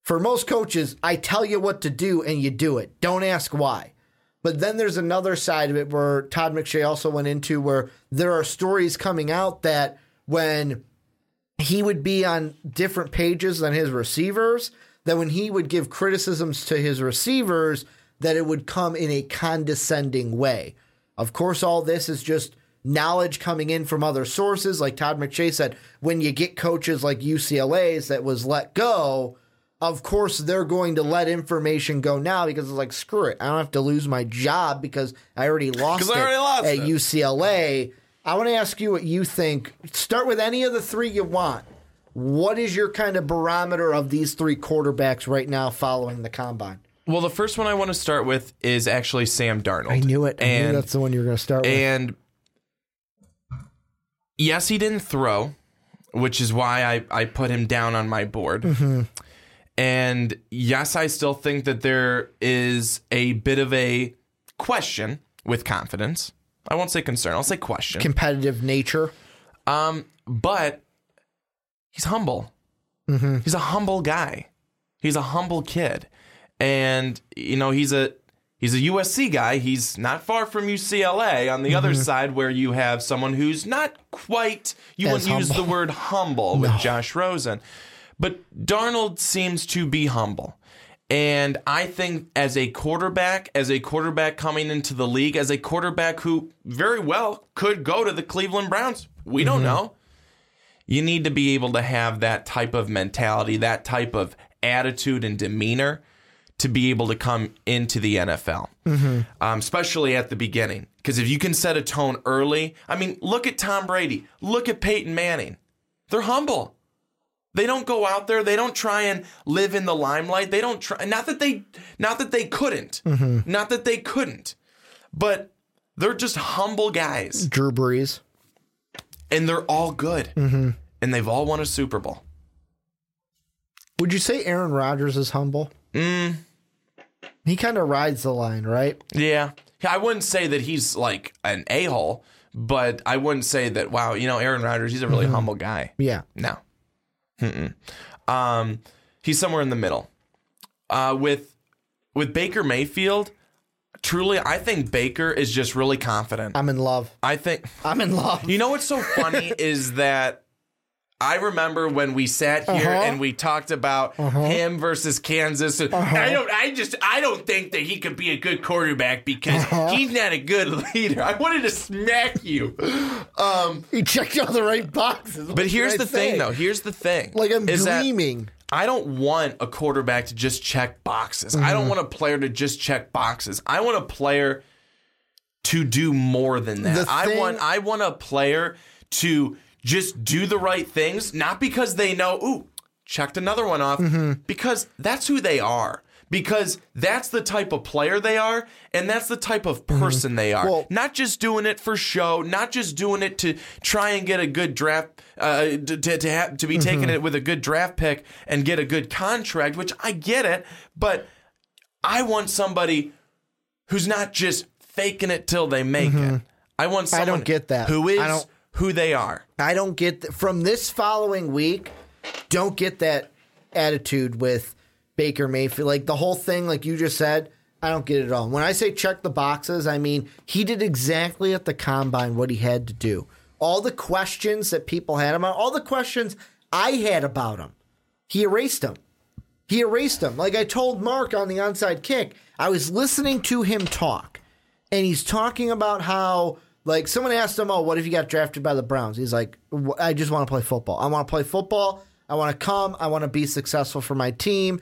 For most coaches, I tell you what to do and you do it. Don't ask why. But then there's another side of it where Todd McShay also went into where there are stories coming out that when he would be on different pages than his receivers, that when he would give criticisms to his receivers, that it would come in a condescending way. Of course, all this is just knowledge coming in from other sources. Like Todd McShay said, when you get coaches like UCLA's that was let go, of course they're going to let information go now because it's like, screw it. I don't have to lose my job because I already lost it already lost at it. UCLA. I want to ask you what you think. Start with any of the three you want. What is your kind of barometer of these three quarterbacks right now following the combine? Well, the first one I want to start with is actually Sam Darnold. I knew it. I and, knew that's the one you were going to start with. And yes, he didn't throw, which is why I, I put him down on my board. Mm-hmm. And yes, I still think that there is a bit of a question with confidence. I won't say concern, I'll say question. Competitive nature. Um, but he's humble. Mm-hmm. He's a humble guy. He's a humble kid, and you know he's a he's a USC guy. He's not far from UCLA on the other side, where you have someone who's not quite. You Mm-hmm. As wouldn't use the word humble with Josh Rosen, but Darnold seems to be humble. And I think as a quarterback, as a quarterback coming into the league, as a quarterback who very well could go to the Cleveland Browns, we don't know. You need to be able to have that type of mentality, that type of attitude and demeanor to be able to come into the NFL, um, especially at the beginning. Because if you can set a tone early, I mean, look at Tom Brady, look at Peyton Manning. They're humble. They don't go out there. They don't try and live in the limelight. They don't try. Not that they, not that they couldn't. Not that they couldn't, but they're just humble guys. Drew Brees. and they're all good, mm-hmm. and they've all won a Super Bowl. Would you say Aaron Rodgers is humble? Mm. He kind of rides the line, right? Yeah. I wouldn't say that he's like an a hole, but I wouldn't say that, wow, you know, Aaron Rodgers, he's a really humble guy. Yeah. No. Mm-mm. Um, he's somewhere in the middle. Uh, with with Baker Mayfield, truly, I think Baker is just really confident. I'm in love. I think I'm in love. You know what's so funny is that I remember when we sat here Uh-huh. and we talked about him versus Kansas. Uh-huh. I don't. I just. I don't think that he could be a good quarterback because Uh-huh. he's not a good leader. I wanted to smack you. Um, He checked all the right boxes. but here's the thing, though. Here's the thing. Like I'm dreaming. I don't want a quarterback to just check boxes. I don't want a player to just check boxes. I want a player to do more than that. The I want I want a player to just do the right things, not because they know, ooh, checked another one off, mm-hmm. because that's who they are. Because that's the type of player they are, and that's the type of mm-hmm. person they are. Well- not just doing it for show, not just doing it to try and get a good draft, uh, to to have, to be mm-hmm. taking it with a good draft pick and get a good contract. Which I get it, but I want somebody who's not just faking it till they make it. I want I don't get that. who is I don't- who they are. I don't get th- from this following week. Don't get that attitude with Baker Mayfield. Like the whole thing, like you just said, I don't get it at all. When I say check the boxes, I mean he did exactly at the combine what he had to do. All the questions that people had about, him, all the questions I had about him, he erased them. He erased them. Like I told Mark on the onside kick, I was listening to him talk, and he's talking about how, like, someone asked him, "Oh, what if you got drafted by the Browns?" He's like, "Wh- "I just want to play football. I want to play football. I want to come. I want to be successful for my team."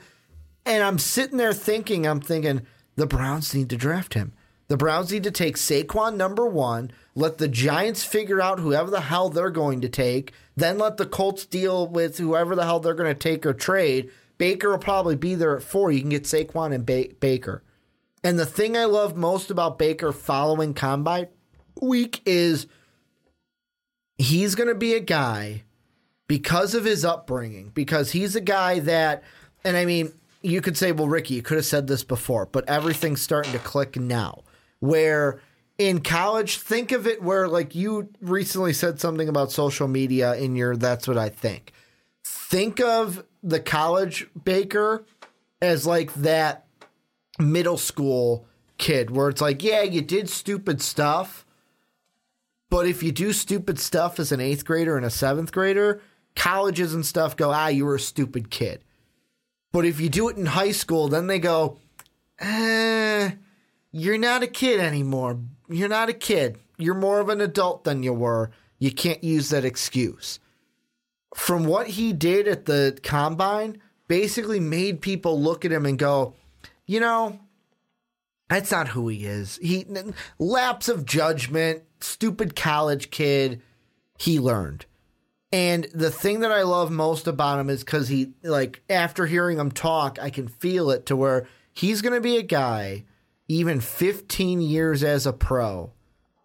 And I'm sitting there thinking, I'm thinking, the Browns need to draft him. The Browns need to take Saquon number one, let the Giants figure out whoever the hell they're going to take, then let the Colts deal with whoever the hell they're going to take or trade. Baker will probably be there at four. You can get Saquon and ba- Baker. And the thing I love most about Baker following Combine week is he's going to be a guy because of his upbringing, because he's a guy that, and I mean, you could say, well, Ricky, you could have said this before, but everything's starting to click now. Where in college, think of it where, like, you recently said something about social media in your That's What I Think. Think of the college Baker as like that middle school kid where it's like, yeah, you did stupid stuff. But if you do stupid stuff as an eighth grader and a seventh grader, colleges and stuff go, ah, you were a stupid kid. But if you do it in high school, then they go, eh, you're not a kid anymore. You're not a kid. You're more of an adult than you were. You can't use that excuse. From what he did at the combine, basically made people look at him and go, you know, that's not who he is. He lapse of judgment, stupid college kid. He learned. And the thing that I love most about him is because he, like, after hearing him talk, I can feel it to where he's going to be a guy, even 15 years as a pro,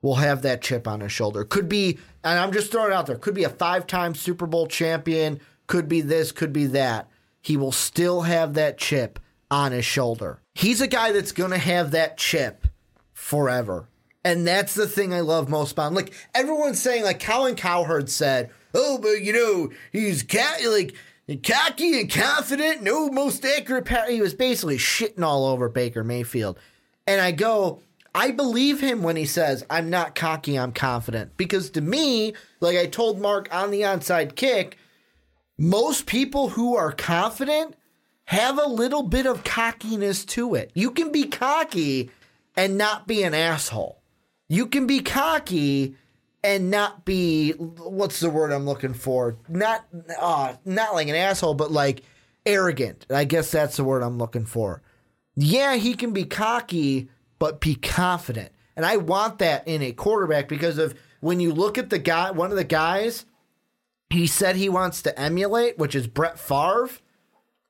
will have that chip on his shoulder. Could be, and I'm just throwing it out there, could be a five time Super Bowl champion, could be this, could be that. He will still have that chip on his shoulder. He's a guy that's going to have that chip forever. And that's the thing I love most about him. Like everyone's saying, like Colin Cowherd said, "Oh, but you know he's ca- like cocky and confident, no most accurate." Pa-. He was basically shitting all over Baker Mayfield, and I go, I believe him when he says, "I'm not cocky, I'm confident," because to me, like I told Mark on the onside kick, most people who are confident have a little bit of cockiness to it. You can be cocky and not be an asshole. You can be cocky and not be what's the word I'm looking for? Not uh not like an asshole, but like arrogant. I guess that's the word I'm looking for. Yeah, he can be cocky, but be confident. And I want that in a quarterback because of when you look at the guy, one of the guys he said he wants to emulate, which is Brett Favre.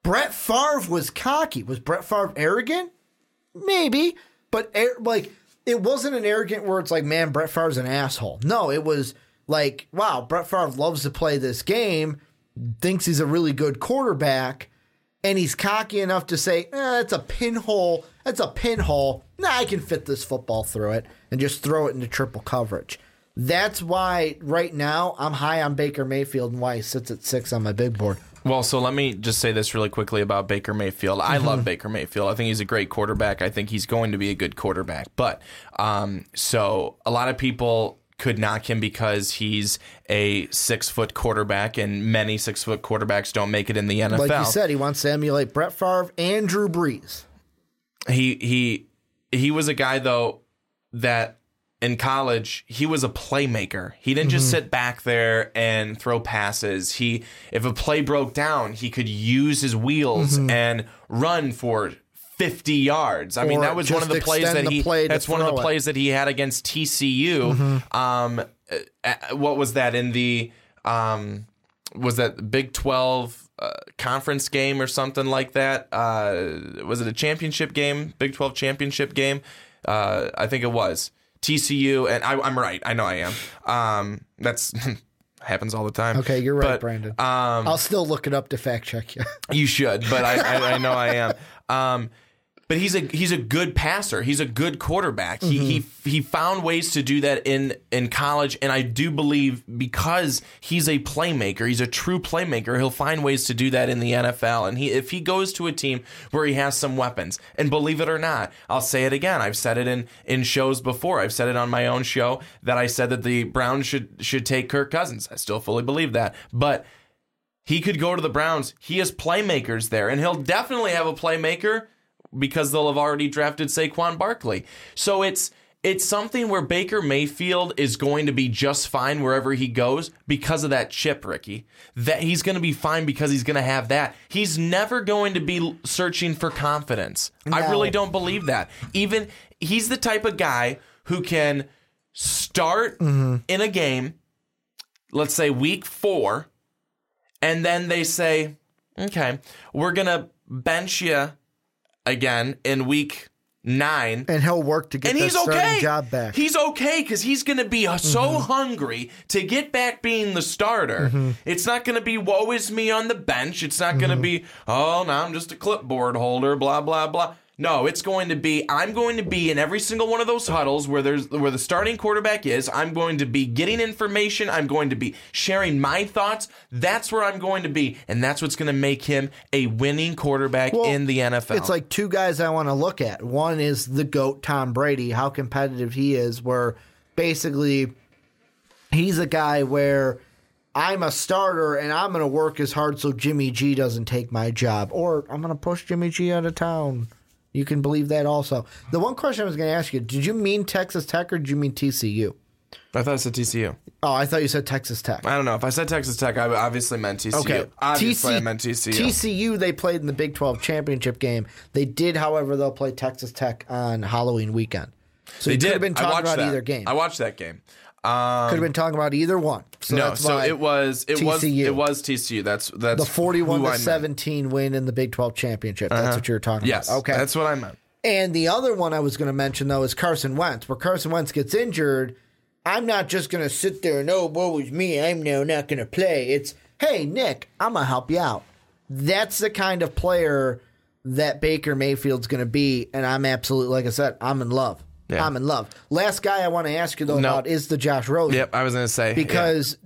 Brett Favre was cocky. Was Brett Favre arrogant? Maybe, but like it wasn't an arrogant where it's like, man, Brett Favre's an asshole. No, it was like, wow, Brett Favre loves to play this game, thinks he's a really good quarterback, and he's cocky enough to say, eh, that's a pinhole. That's a pinhole. Nah, I can fit this football through it and just throw it into triple coverage. That's why right now I'm high on Baker Mayfield and why he sits at six on my big board. Well, so let me just say this really quickly about Baker Mayfield. I Mm-hmm. love Baker Mayfield. I think he's a great quarterback. I think he's going to be a good quarterback. But um, so a lot of people could knock him because he's a six foot quarterback, and many six foot quarterbacks don't make it in the NFL. Like you said, he wants to emulate Brett Favre and Drew Brees. he he he was a guy though that in college he was a playmaker. He didn't just sit back there and throw passes. He if a play broke down, he could use his wheels and run for 50 yards. I mean, that was one of the plays that he play that's one of the it. plays that he had against TCU. Um uh, what was that in the um was that Big 12 uh, conference game or something like that? Uh, was it a championship game? Big 12 championship game? Uh, I think it was. TCU, and I, I'm right. I know I am. Um, that's happens all the time. Okay, you're right, But, Brandon. Um, I'll still look it up to fact check you. you should, but I, I, I know I am. Um, but he's a he's a good passer. He's a good quarterback. He he mm-hmm. he found ways to do that in in college, and I do believe because he's a playmaker, he's a true playmaker. He'll find ways to do that in the NFL. And he if he goes to a team where he has some weapons, and believe it or not, I'll say it again. I've said it in in shows before. I've said it on my own show that I said that the Browns should should take Kirk Cousins. I still fully believe that, but he could go to the Browns. He has playmakers there, and he'll definitely have a playmaker because they'll have already drafted Saquon Barkley. So it's it's something where Baker Mayfield is going to be just fine wherever he goes because of that chip, Ricky. That he's going to be fine because he's going to have that. He's never going to be searching for confidence. I really don't believe that. Even he's the type of guy who can start mm-hmm. in a game, let's say week 4, and then they say, okay, we're going to bench you again in week nine. and he'll work to get And the he's starting okay. job back. He's okay because he's going to be so Mm-hmm. hungry to get back being the starter. It's not going to be woe is me on the bench. It's not going to Mm-hmm. be oh now I'm just a clipboard holder. Blah blah blah. No, it's going to be I'm going to be in every single one of those huddles where there's where the starting quarterback is. I'm going to be getting information. I'm going to be sharing my thoughts. That's where I'm going to be, and that's what's going to make him a winning quarterback Well, in the NFL. It's like two guys I want to look at. One is the GOAT, Tom Brady, how competitive he is, where basically he's a guy where I'm a starter and I'm going to work as hard so Jimmy G doesn't take my job, or I'm going to push Jimmy G out of town. You can believe that also. The one question I was going to ask you did you mean Texas Tech or did you mean TCU? I thought it said TCU. Oh, I thought you said Texas Tech. I don't know if I said Texas Tech. I obviously meant TCU. Okay. obviously I TC meant TCU. TCU, they played in the Big 12 championship game. They did, however, they'll play Texas Tech on Halloween weekend. So they you did. could have been I talking about that. either game. I watched that game. Um, could have been talking about either one. So no, so it was it was TCU. it was TCU. That's that's the 41 who I to. 17 win in the Big 12 championship. That's what you're talking Yes, about. Okay. that's what I meant. And the other one I was going to mention, though, is Carson Wentz. Where Carson Wentz gets injured, I'm not just going to sit there and, oh, woe is me. I'm now not going to play. It's, hey, Nick, I'm going to help you out. That's the kind of player that Baker Mayfield's going to be. And I'm absolutely, like I said, I'm in love. Yeah. I'm in love. Last guy I want to ask you, though, No. about is the Josh Rosen. Yep, I was gonna say Because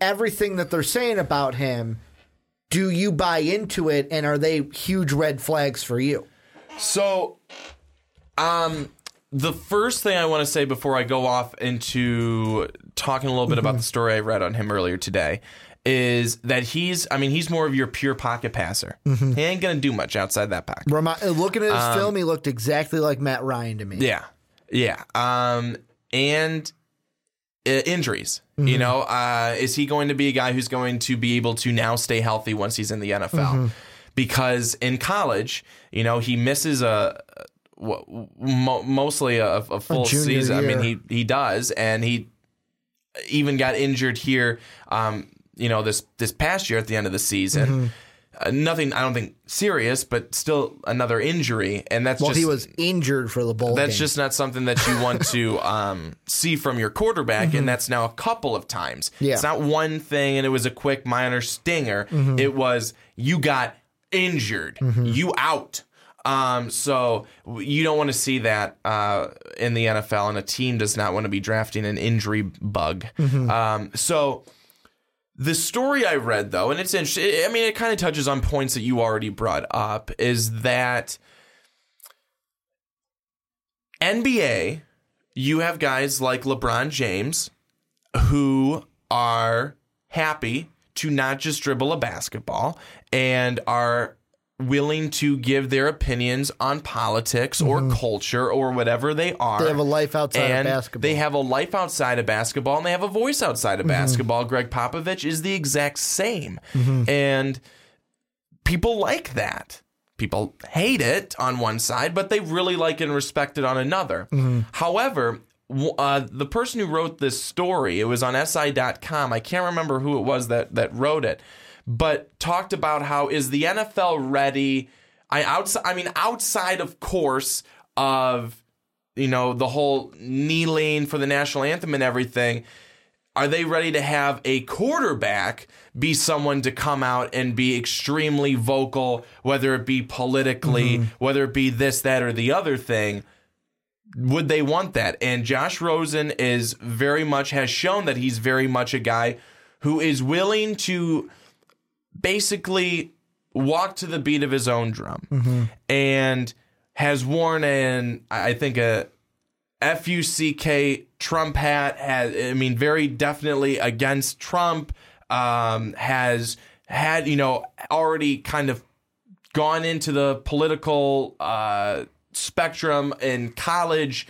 everything that they're saying about him, do you buy into it? And are they huge red flags for you? so. Um, the first thing I want to say before I go off into talking a little bit Mm-hmm. about the story I read on him earlier today is that he's I mean he's more of your pure pocket passer. Mm-hmm. He ain't gonna do much outside that pocket. Remi- looking at his film, he looked exactly like Matt Ryan to me. Um, Yeah, yeah. Um, and uh, injuries. You know, uh, is he going to be a guy who's going to be able to now stay healthy once he's in the NFL? Because in college, you know, he misses a. mostly a, a full junior season. I mean, he he does, and he even got injured here. Um, you know, this this past year at the end of the season. Uh, nothing. I don't think serious, but still another injury, and that's Well, just he was injured for the bowl. that's game. just not something that you want to um, see from your quarterback, and that's now a couple of times. Mm-hmm. Yeah. It's not one thing, and it was a quick minor stinger. Mm-hmm. It was you got injured, you out. Um, so you don't want to see that uh, in the NFL, and a team does not want to be drafting an injury bug. Mm-hmm. Um, so the story I read, though, and it's interesting. I mean, it kind of touches on points that you already brought up. Is that NBA? You have guys like LeBron James who are happy to not just dribble a basketball and are willing to give their opinions on politics or culture or whatever they are. Mm-hmm. They have a life outside of basketball. They have a life outside of basketball and they have a voice outside of basketball. Gregg Popovich is the exact same. And people like that. People hate it on one side, but they really like and respect it on another. However, uh, the person who wrote this story, it was on SI.com. I can't remember who it was that that wrote it, but talked about how is the NFL ready? I outside. I mean, outside of course of you know the whole kneeling for the national anthem and everything are they ready to have a quarterback be someone to come out and be extremely vocal, whether it be politically, mm-hmm. whether it be this, that, or the other thing? Would they want that? And Josh Rosen is very much has shown that he's very much a guy who is willing to basically walked to the beat of his own drum and has worn an I think a F U C K Trump hat has I mean very definitely against Trump um has had you know already kind of gone into the political uh spectrum in college.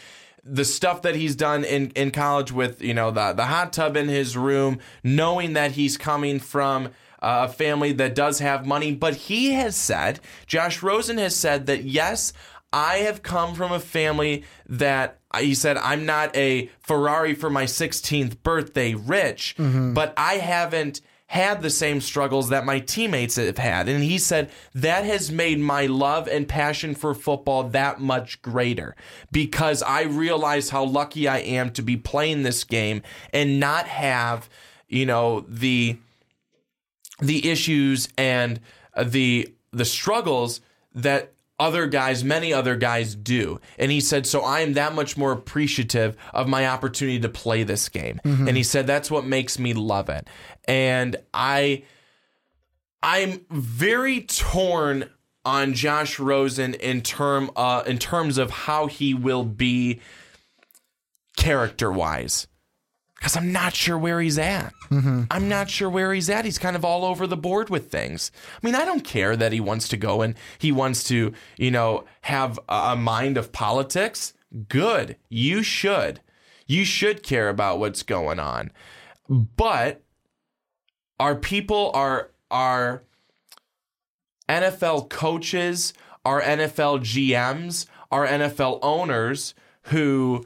The stuff that he's done in, in college with you know the the hot tub in his room knowing that he's coming from Uh, a family that does have money but he has said Josh Rosen has said that yes I have come from a family that uh, he said I'm not a Ferrari for my 16th birthday rich mm-hmm. but I haven't had the same struggles that my teammates have had. And he said that has made my love and passion for football that much greater because I realize how lucky I am to be playing this game and not have, you know, the the issues and uh, the the struggles that other guys, many other guys do. And he said, so I am that much more appreciative of my opportunity to play this game. And he said, that's what makes me love it. And I, I'm very torn on Josh Rosen in term, uh, in terms of how he will be character wise. Because I'm not sure where he's at. Mm-hmm. I'm not sure where he's at. He's kind of all over the board with things. I mean, I don't care that he wants to go and he wants to, you know, have a mind of politics. Good. You should. You should care about what's going on. But our people are are NFL coaches, our NFL GMs, our NFL owners who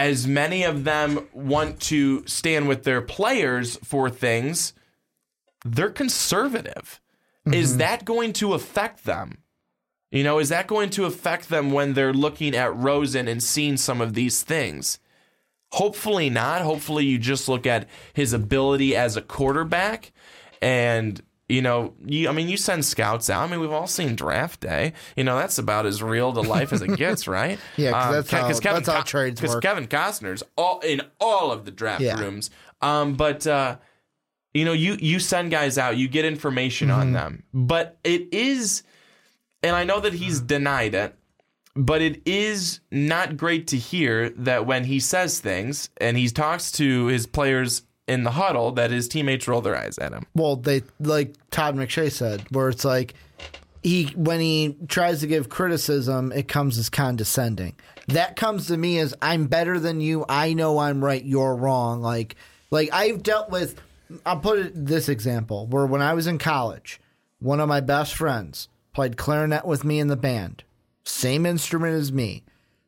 as many of them want to stand with their players for things, they're conservative. Is mm-hmm. that going to affect them? You know, is that going to affect them when they're looking at Rosen and seeing some of these things? Hopefully not. Hopefully you just look at his ability as a quarterback and you know, you I mean you send scouts out. I mean, we've all seen draft day. You know, that's about as real to life as it gets, right? Yeah, 'cause Um, that's Ke- how- Kevin that's how trades work. Kevin Costner's all in all of the draft Yeah. rooms. Um, but uh, you know, you you send guys out, you get information Mm-hmm. on them, but it is, and I know that he's denied it, but it is not great to hear that when he says things and he talks to his players in the huddle, that his teammates roll their eyes at him. Well, they like Todd McShay said, where it's like he when he tries to give criticism, it comes as condescending. That comes to me as I'm better than you. I know I'm right. You're wrong. Like like I've dealt with. I'll put it this example where when I was in college, one of my best friends played clarinet with me in the band, same instrument as me.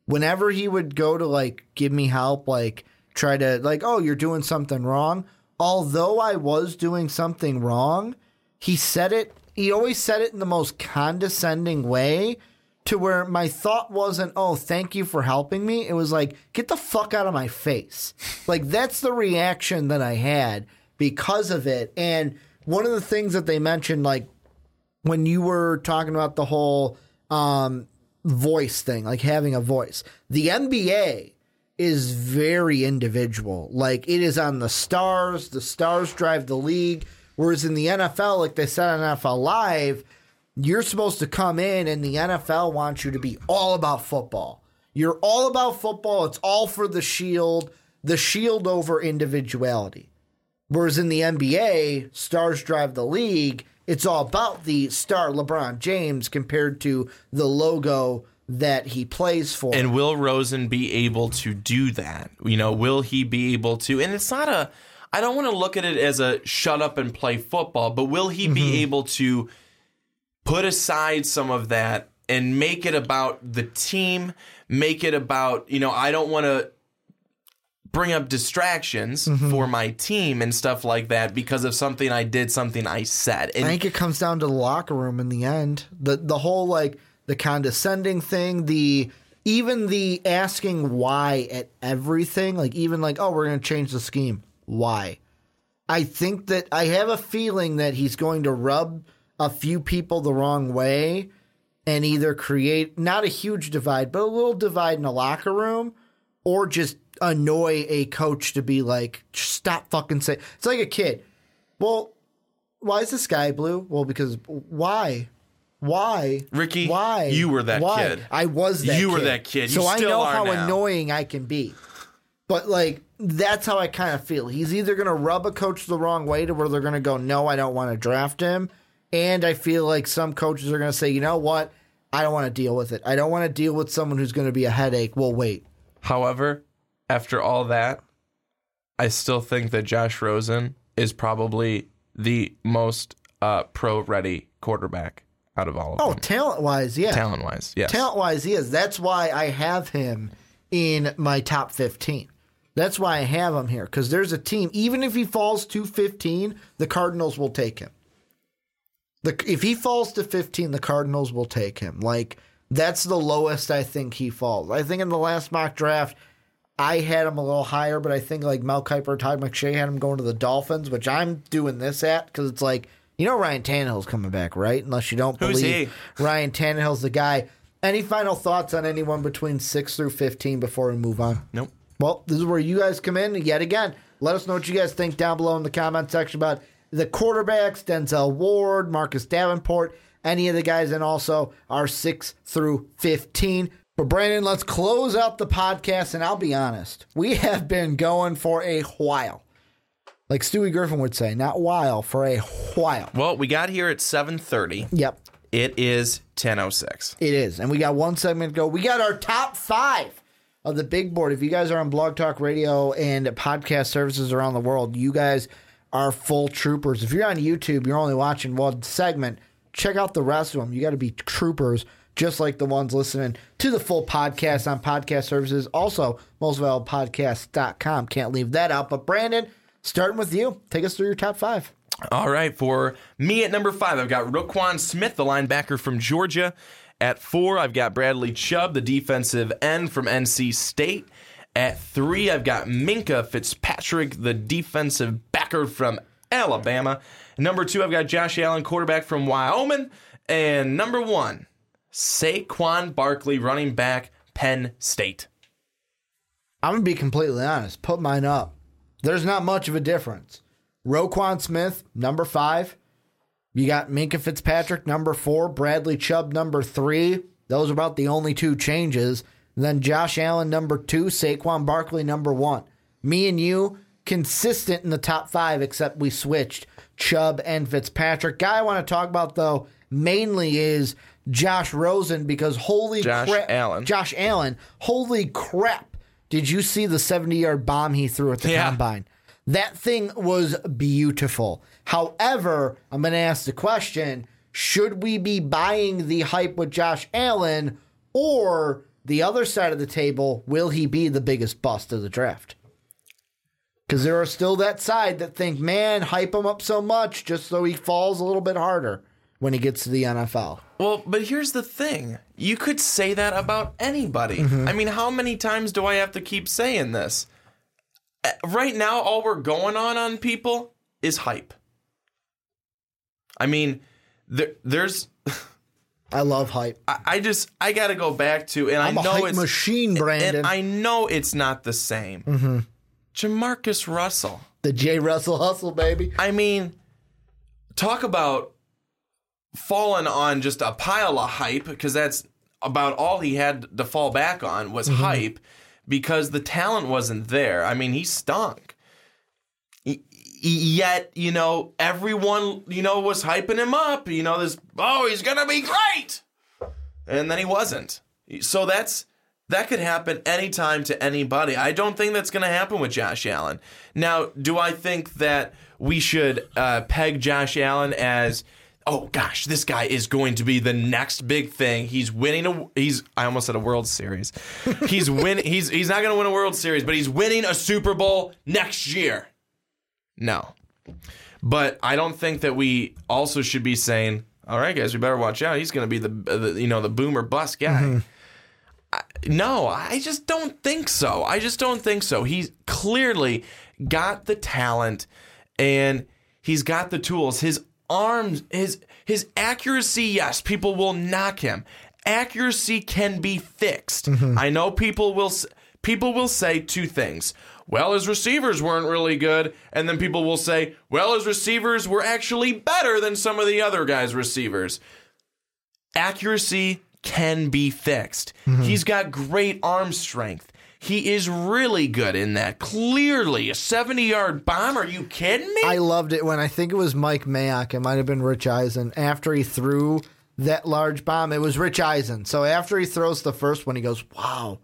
Whenever he would go to like give me help, like try to like, oh, you're doing something wrong. Although I was doing something wrong, he said it he always said it in the most condescending way to where my thought wasn't, oh, thank you for helping me. It was like, get the fuck out of my face. like, that's the reaction that I had because of it. And one of the things that they mentioned, like, when you were talking about the whole um, voice thing, like having a voice, the NBA is very individual. Like, it is on the stars, the stars drive the league. Whereas in the NFL, like they said on NFL Live, you're supposed to come in and the NFL wants you to be all about football. You're all about football. It's all for the shield, the shield over individuality. Whereas in the NBA, stars drive the league. It's all about the star LeBron James compared to the logo that he plays for. And will Rosen be able to do that? You know, will he be able to? And it's not a, I don't want to look at it as a shut up and play football, but will he Mm-hmm. be able to put aside some of that and make it about the team, make it about, you know, I don't want to bring up distractions Mm-hmm. for my team and stuff like that because of something I did, something I said. And I think it comes down to the locker room in the end. The the whole like the condescending thing, the even the asking why at everything, like even like, oh, we're gonna change the scheme. Why? I think that I have a feeling that he's going to rub a few people the wrong way and either create not a huge divide, but a little divide in the locker room, or just annoy a coach to be like, stop fucking saying. It's like a kid. Well, why is the sky blue? Well, because why? Why? Ricky, why? you were that Why? kid. I was that kid. You were that kid. You So I know are how now. annoying I can be. But like that's how I kind of feel. He's either going to rub a coach the wrong way to where they're going to go, "No, I don't want to draft him." And I feel like some coaches are going to say, "You know what? I don't want to deal with it. I don't want to deal with someone who's going to be a headache." We'll wait. However, after all that, I still think that Josh Rosen is probably the most uh, pro ready quarterback out of all of Oh, them. talent-wise, yeah. Talent wise, yes. Talent-wise, he is. That's why I have him in my top 15. That's why I have him here because there's a team. Even if he falls to 15, the Cardinals will take him. The if he falls to 15, the Cardinals will take him. Like that's the lowest I think he falls. I think in the last mock draft, I had him a little higher, but I think like Mel Kiper, Todd McShay had him going to the Dolphins, which I'm doing this at because it's like you know Ryan Tannehill's coming back, right? Unless you don't Who's believe he? Ryan Tannehill's the guy. Any final thoughts on anyone between six through 15 before we move on? Nope. Well, this is where you guys come in yet again. Let us know what you guys think down below in the comment section about the quarterbacks, Denzel Ward, Marcus Davenport, any of the guys, and also our 6 through 15. But Brandon, let's close out the podcast, and I'll be honest, we have been going for a while. Like Stewie Griffin would say, not while, for a while. Well, we got here at 7:30. Yep, It is 10:06. It is. And we got one segment to go. We got our top five of the big board. If you guys are on Blog Talk Radio and podcast services around the world, you guys are full troopers. If you're on YouTube, you're only watching one segment. Check out the rest of them. You got to be troopers, just like the ones listening to the full podcast on podcast services. Also, mostvaluablepodcast.com. Can't leave that out. But Brandon, starting with you, take us through your top five. All right, for me at number five, I've got Roquan Smith, the linebacker from Georgia. At four, I've got Bradley Chubb, the defensive end from NC State. At three, I've got Minkah Fitzpatrick, the defensive backer from Alabama. Number two, I've got Josh Allen, quarterback from Wyoming. And number one, Saquon Barkley, running back, Penn State. I'm gonna be completely honest. Put mine up. There's not much of a difference. Roquan Smith, number five. You got Minkah Fitzpatrick, number four. Bradley Chubb, number three. Those are about the only two changes. And then Josh Allen, number two. Saquon Barkley, number one. Me and you, consistent in the top five, except we switched Chubb and Fitzpatrick. Guy I want to talk about, though, mainly is Josh Rosen because holy Josh crap. Allen. Josh Allen, holy crap. Did you see the 70 yard bomb he threw at the Yeah. combine? That thing was beautiful. However, I'm going to ask the question should we be buying the hype with Josh Allen or the other side of the table? Will he be the biggest bust of the draft? Because there are still that side that think, man, hype him up so much just so he falls a little bit harder. When he gets to the NFL. Well, but here's the thing. You could say that about anybody. Mm-hmm. I mean, how many times do I have to keep saying this? Right now, all we're going on on people is hype. I mean, there, there's. I love hype. I I just I got to go back to, and I'm I a know hype it's machine, Brandon. and I know it's not the same. Mm-hmm. JaMarcus Russell. the J. Russell hustle, baby. I mean, talk about falling on just a pile of hype because that's about all he had to fall back on was hype because the talent wasn't there. I mean, he stunk. Y- Yet, you know, everyone, you know, was hyping him up. You know, this, oh, he's going to be great. And then he wasn't. So that's that could happen anytime to anybody. I don't think that's going to happen with Josh Allen. Now, do I think that we should uh, peg Josh Allen as oh gosh, this guy is going to be the next big thing. He's winning a he's I almost said a World Series. He's win he's he's not going to win a World Series, but he's winning a Super Bowl next year. No. But I don't think that we also should be saying, "All right, guys, we better watch out. He's going to be the, the you know the boomer bust guy." Mm-hmm. I, no, I just don't think so. I just don't think so. He's clearly got the talent, and he's got the tools. His arms, his his accuracy. Yes, people will knock him. Accuracy can be fixed. Mm-hmm. I know people will people will say two things. Well, his receivers weren't really good, and then people will say, "Well, his receivers were actually better than some of the other guys' receivers." accuracy can be fixed. Mm-hmm. He's got great arm strength. He is really good in that. Clearly, a 70 yard bomb. Are you kidding me? I loved it when I think it was Mike Mayock. It might have been Rich Eisen. After he threw that large bomb, it was Rich Eisen. So after he throws the first one, he goes, "Wow,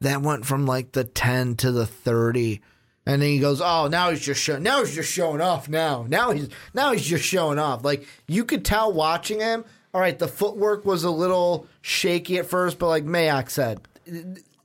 that went from like the ten to the 30. And then he goes, "Oh, now he's just showing. Now he's just showing off. Now, now he's now he's just showing off. Like you could tell watching him. All right, the footwork was a little shaky at first, but like Mayock said,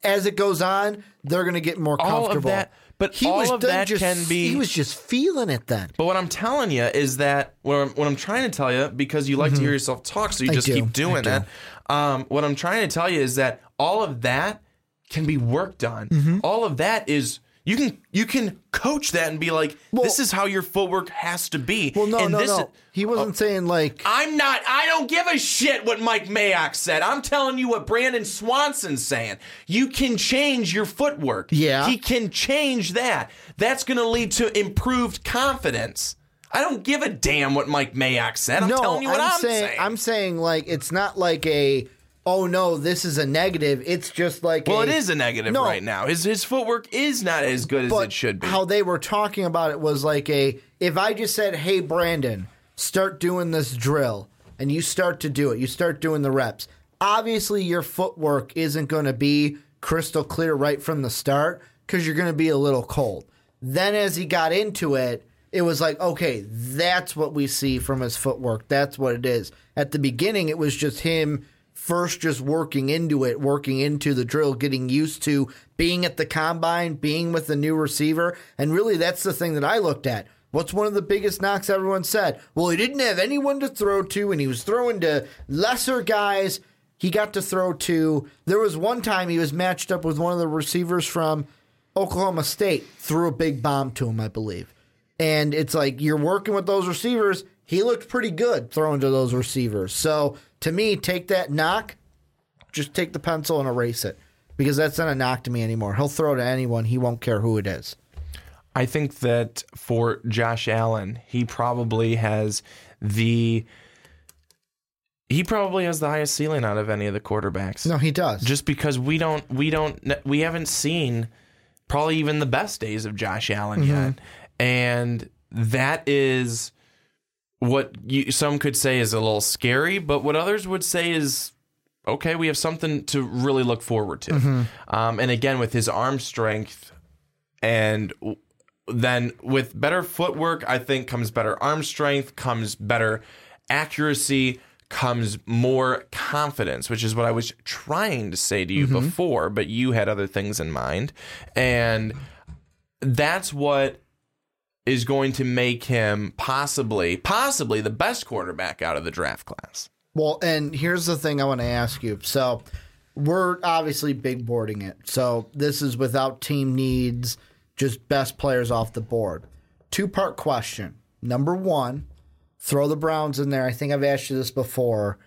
as it goes on, they're going to get more All of comfortable. that- but he all was of that just, can be- He was just feeling it then. but what I'm telling you is that what I'm, what I'm trying to tell you, because you like to hear yourself talk, so you Mm-hmm. I just do. keep doing do. that. Um, what I'm trying to tell you is that all of that can be worked on. Mm-hmm. All of that is. You can you can coach that and be like, this is how your footwork has to be. Well, no, and no, this no. He wasn't oh. saying like I'm not. I don't give a shit what Mike Mayock said. I'm telling you what Brandon Swanson's saying. You can change your footwork. Yeah. he can change that. That's going to lead to improved confidence. I don't give a damn what Mike Mayock said. I'm no. telling you what I'm, saying, saying. I'm saying like it's not like a oh no, this is a negative. It's just like well, a, it is a negative No. right now. His his footwork is not as good as it should be. How they were talking about it was like a if I just said, "Hey, Brandon, start doing this drill," and you start to do it, you start doing the reps. Obviously, your footwork isn't going to be crystal clear right from the start because you're going to be a little cold. Then, as he got into it, it was like, okay, that's what we see from his footwork. That's what it is. At the beginning, it was just him first just working into it, working into the drill, getting used to being at the combine, being with the new receiver. And really, that's the thing that I looked at. What's one of the biggest knocks everyone said? Well, he didn't have anyone to throw to, and he was throwing to lesser guys. He got to throw to. There was one time he was matched up with one of the receivers from Oklahoma State, threw a big bomb to him, I believe. And it's like you're working with those receivers. He looked pretty good throwing to those receivers. So to me, take that knock, just take the pencil and erase it because that's not a knock to me anymore. He'll throw to anyone. He won't care who it is. I think that for Josh Allen, he probably has the he probably has the highest ceiling out of any of the quarterbacks. No, he does. just because we don't we don't we haven't seen probably even the best days of Josh Allen mm-hmm. yet, and that is what you, some could say is a little scary, but what others would say is okay. We have something to really look forward to, um, and again with his arm strength, and then with better footwork, I think comes better arm strength, comes better accuracy, comes more confidence, which is what I was trying to say to you before, but you had other things in mind. And that's what is going to make him possibly, possibly the best quarterback out of the draft class. Well, and here's the thing I want to ask you. So, we're obviously big boarding it. So, this is without team needs, just best players off the board. Two part question. Number one, throw the Browns in there. I think I've asked you this before.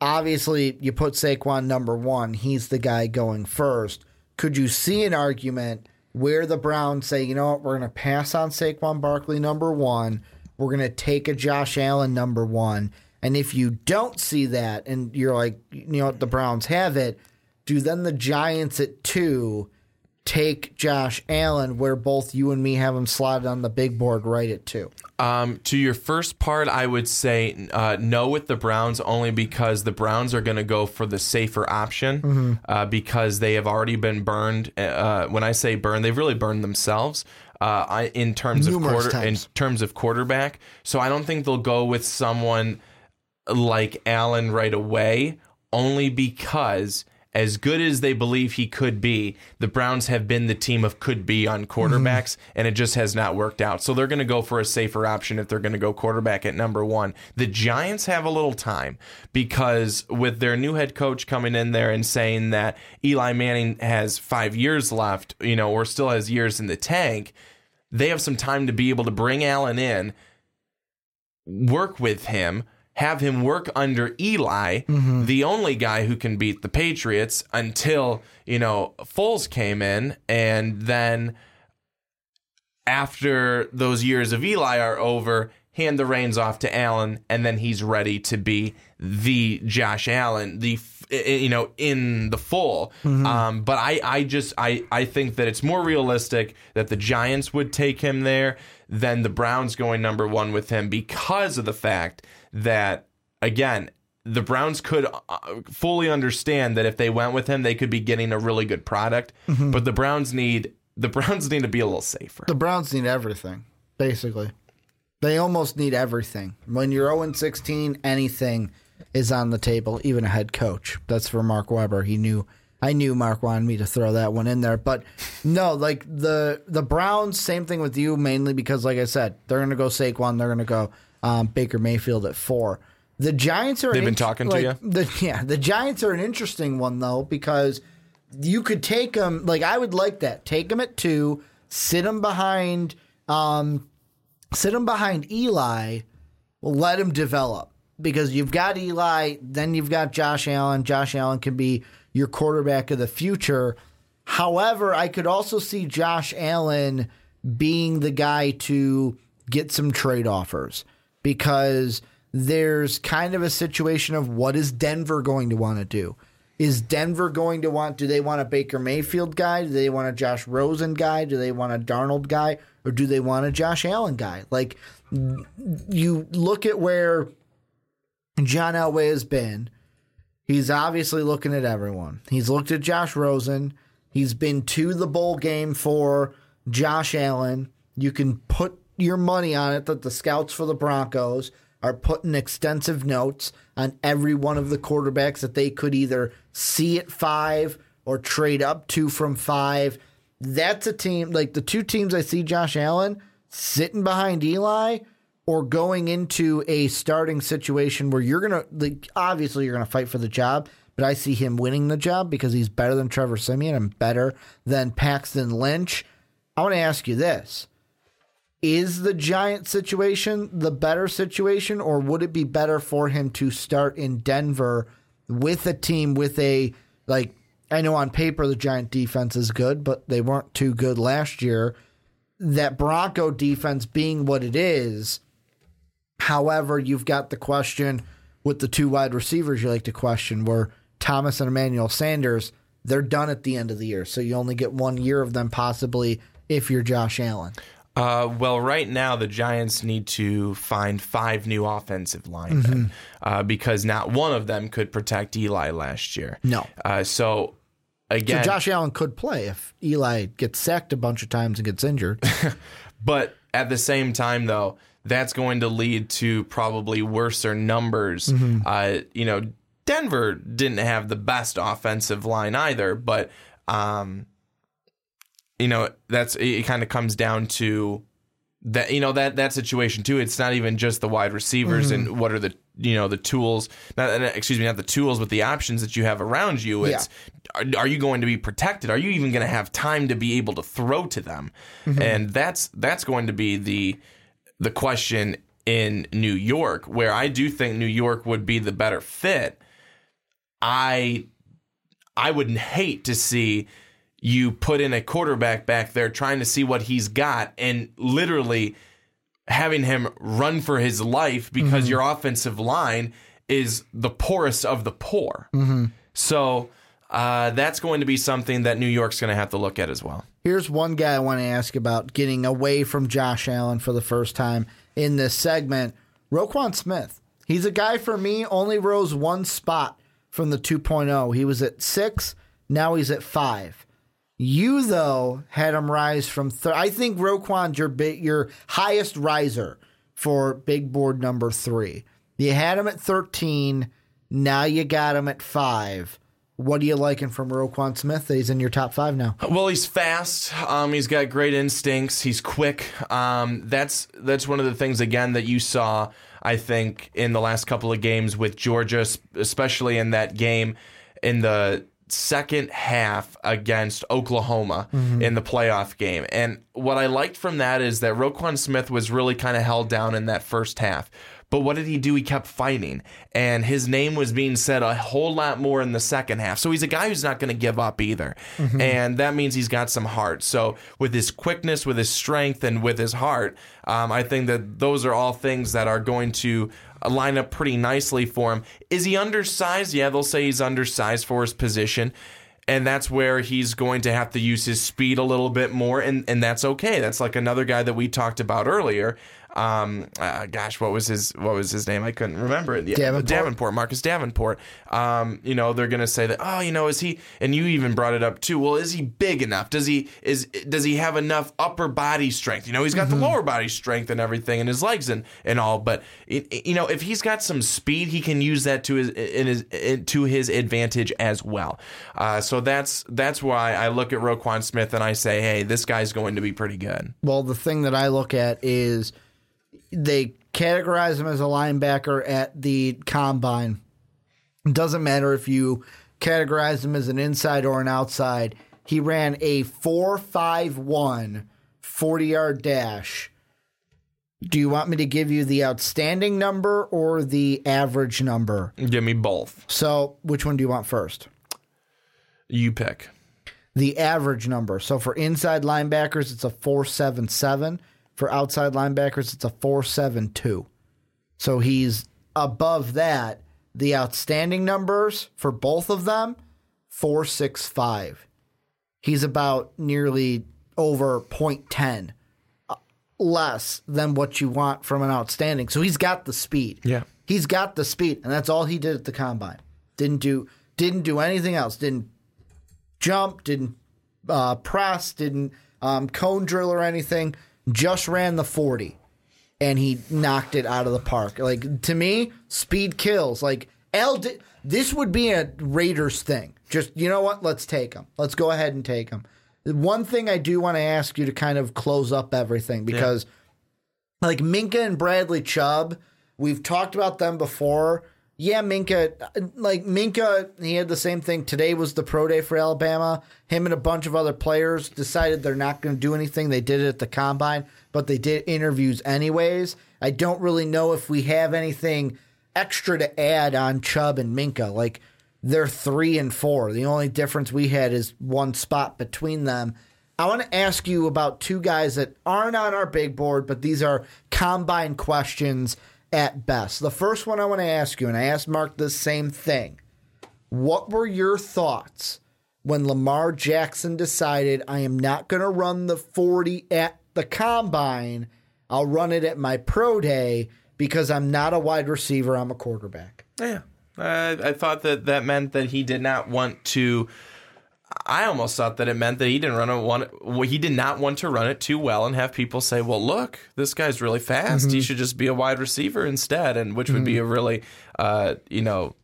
Obviously, you put Saquon number one, he's the guy going first. Could you see an argument where the Browns say, you know what, we're going to pass on Saquon Barkley number one, we're going to take a Josh Allen number one? And if you don't see that and you're like, you know what, the Browns have it, do then the Giants at two take Josh Allen where both you and me have him slotted on the big board right at two? Um, to your first part, I would say uh, no with the Browns only because the Browns are going to go for the safer option Mm-hmm. uh, because they have already been burned. Uh, when I say burned, they've really burned themselves. Uh, I, in terms Numerous of quarter, in terms of quarterback, so I don't think they'll go with someone like Allen right away, only because as good as they believe he could be, the Browns have been the team of could be on quarterbacks, mm-hmm. and it just has not worked out. So they're going to go for a safer option if they're going to go quarterback at number one. The Giants have a little time because with their new head coach coming in there and saying that Eli Manning has five years left, you know, or still has years in the tank, they have some time to be able to bring Allen in work with him, have him work under Eli, mm-hmm. the only guy who can beat the Patriots until, you know, Foles came in and then after those years of Eli are over, hand the reins off to Allen and then he's ready to be the Josh Allen, the you know, in the full. Um, but I, I just I, I think that it's more realistic that the Giants would take him there than the Browns going number one with him because of the fact that again the Browns could uh, fully understand that if they went with him, they could be getting a really good product. But the Browns need the Browns need to be a little safer. The Browns need everything, basically. They almost need everything. When you're 0 16, anything is on the table, even a head coach. That's for Mark Weber. He knew I knew Mark wanted me to throw that one in there. But no, like the the Browns, same thing with you, mainly because like I said, they're gonna go Saquon, they're gonna go um, Baker Mayfield at four. The Giants are They've been talking to you? The, yeah, the Giants are an interesting one though because you could take them. Like I would like that. Take them at two, sit them behind, um, sit him behind Eli. Let him develop because you've got Eli, then you've got Josh Allen. Josh Allen can be your quarterback of the future. However, I could also see Josh Allen being the guy to get some trade offers because there's kind of a situation of what is Denver going to want to do? Is Denver going to want, do they want a Baker Mayfield guy? Do they want a Josh Rosen guy? Do they want a Darnold guy? Or do they want a Josh Allen guy? Like, you look at where John Elway has been. He's obviously looking at everyone. He's looked at Josh Rosen. He's been to the bowl game for Josh Allen. You can put your money on it that the scouts for the Broncos are putting extensive notes on every one of the quarterbacks that they could either see at five or trade up to from five. That's a team like the two teams I see Josh Allen sitting behind Eli or going into a starting situation where you're gonna like obviously you're gonna fight for the job, but I see him winning the job because he's better than Trevor Siemian and better than Paxton Lynch. I want to ask you this. Is the Giant situation the better situation, or would it be better for him to start in Denver with a team with a like I know on paper the Giant defense is good, but they weren't too good last year. That Bronco defense being what it is, However, you've got the question with the two wide receivers you like to question, where Thomas and Emmanuel Sanders, they're done at the end of the year. So you only get one year of them possibly if you're Josh Allen. Uh, well, right now the Giants need to find five new offensive linemen uh, because not one of them could protect Eli last year. No. Uh, so again, So Josh Allen could play if Eli gets sacked a bunch of times and gets injured. But at the same time, though, that's going to lead to probably worser numbers. Uh, you know, Denver didn't have the best offensive line either, but um, you know that's it. Kind of comes down to that you know that that situation too. It's not even just the wide receivers Mm-hmm. and what are the you know the tools. Not excuse me, not the tools, but the options that you have around you. It's are, are you going to be protected? Are you even going to have time to be able to throw to them? Mm-hmm. And that's that's going to be the the question in New York, where I do think New York would be the better fit. I I wouldn't hate to see you put in a quarterback back there trying to see what he's got and literally having him run for his life because your offensive line is the poorest of the poor. So uh, that's going to be something that New York's going to have to look at as well. Here's one guy I want to ask about getting away from Josh Allen for the first time in this segment. Roquan Smith. He's a guy for me, only rose one spot from the 2.0. He was at six, now he's at five. You, though, had him rise from. I think Roquan's your, big, your highest riser for big board number three. You had him at 13, now you got him at five. What are you liking from Roquan Smith that he's in your top five now? Well, he's fast. Um, he's got great instincts. He's quick. Um, that's that's one of the things again that you saw. I think in the last couple of games with Georgia, especially in that game in the second half against Oklahoma in the playoff game. And what I liked from that is that Roquan Smith was really kind of held down in that first half. But what did he do? He kept fighting, and his name was being said a whole lot more in the second half. So he's a guy who's not going to give up either, and that means he's got some heart. So with his quickness, with his strength, and with his heart, um, I think that those are all things that are going to Uh, line up pretty nicely for him. Is he undersized? Yeah, they'll say he's undersized for his position. And that's where he's going to have to use his speed a little bit more, and, and that's okay. That's like another guy that we talked about earlier. Um, uh, gosh, what was his what was his name? I couldn't remember it. Yeah, Davenport? Davenport, Marcus Davenport. Um, you know, they're gonna say that. Oh, you know, is he? And you even brought it up too. Well, is he big enough? Does he is does he have enough upper body strength? You know, he's got the lower body strength and everything, and his legs and and all. But it, you know, if he's got some speed, he can use that to his in his in, to his advantage as well. Uh, so that's that's why I look at Roquan Smith and I say, hey, this guy's going to be pretty good. Well, the thing that I look at is they categorize him as a linebacker at the combine. It doesn't matter if you categorize him as an inside or an outside. He ran a 451 40 yard dash. Do you want me to give you the outstanding number or the average number? Give me both. So, which one do you want first? You pick. the average number. So for inside linebackers, it's a 477. For outside linebackers, it's a 472. So he's above that. The outstanding numbers for both of them, 465. He's about nearly over 0.10 uh, less than what you want from an outstanding. So he's got the speed. Yeah. He's got the speed, and that's all he did at the combine. Didn't do didn't do anything else. Didn't jump, didn't uh, press, didn't um, cone drill or anything. Just ran the 40 and he knocked it out of the park. Like to me, speed kills. Like L, this would be a Raiders thing. Just you know what? Let's take him. Let's go ahead and take him. One thing I do want to ask you to kind of close up everything because, like Minkah and Bradley Chubb, we've talked about them before. Yeah, Minkah, like Minkah, he had the same thing. Today was the pro day for Alabama. Him and a bunch of other players decided they're not going to do anything. They did it at the combine, but they did interviews anyways. I don't really know if we have anything extra to add on Chubb and Minkah. Like they're three and four. The only difference we had is one spot between them. I want to ask you about two guys that aren't on our big board, but these are combine questions at best. The first one I want to ask you, and I asked Mark the same thing. What were your thoughts when Lamar Jackson decided I am not going to run the 40 at the combine? I'll run it at my pro day because I'm not a wide receiver, I'm a quarterback. Yeah. Uh, I thought that that meant that he did not want to. I almost thought that it meant that he didn't run it one. Well, he did not want to run it too well and have people say, "Well, look, this guy's really fast. He mm-hmm. should just be a wide receiver instead," and which would be mm-hmm. a really, uh, you know,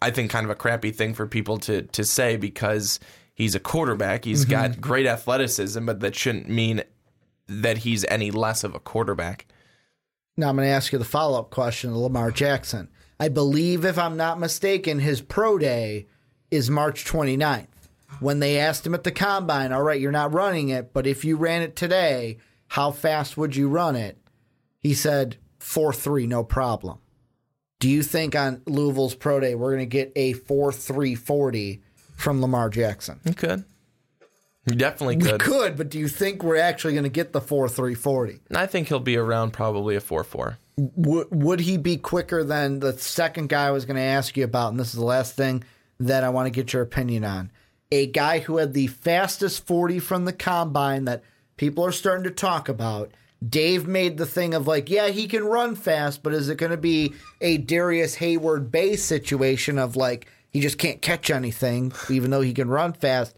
I think kind of a crappy thing for people to to say because he's a quarterback. He's got mm-hmm. great athleticism, but that shouldn't mean that he's any less of a quarterback. Now I'm going to ask you the follow up question to Lamar Jackson. I believe, if I'm not mistaken, his pro day is March 29th. When they asked him at the combine, all right, you're not running it, but if you ran it today, how fast would you run it? He said 4 3, no problem. Do you think on Louisville's pro day we're going to get a 4 3 40 from Lamar Jackson? You could. You definitely We could. could, but do you think we're actually going to get the 4 3 40? I think he'll be around probably a 4 4. would would he be quicker than the second guy I was going to ask you about? And this is the last thing that I want to get your opinion on. A guy who had the fastest 40 from the combine that people are starting to talk about. Dave made the thing of like, yeah, he can run fast, but is it going to be a Darrius Heyward-Bey's situation of like, he just can't catch anything, even though he can run fast?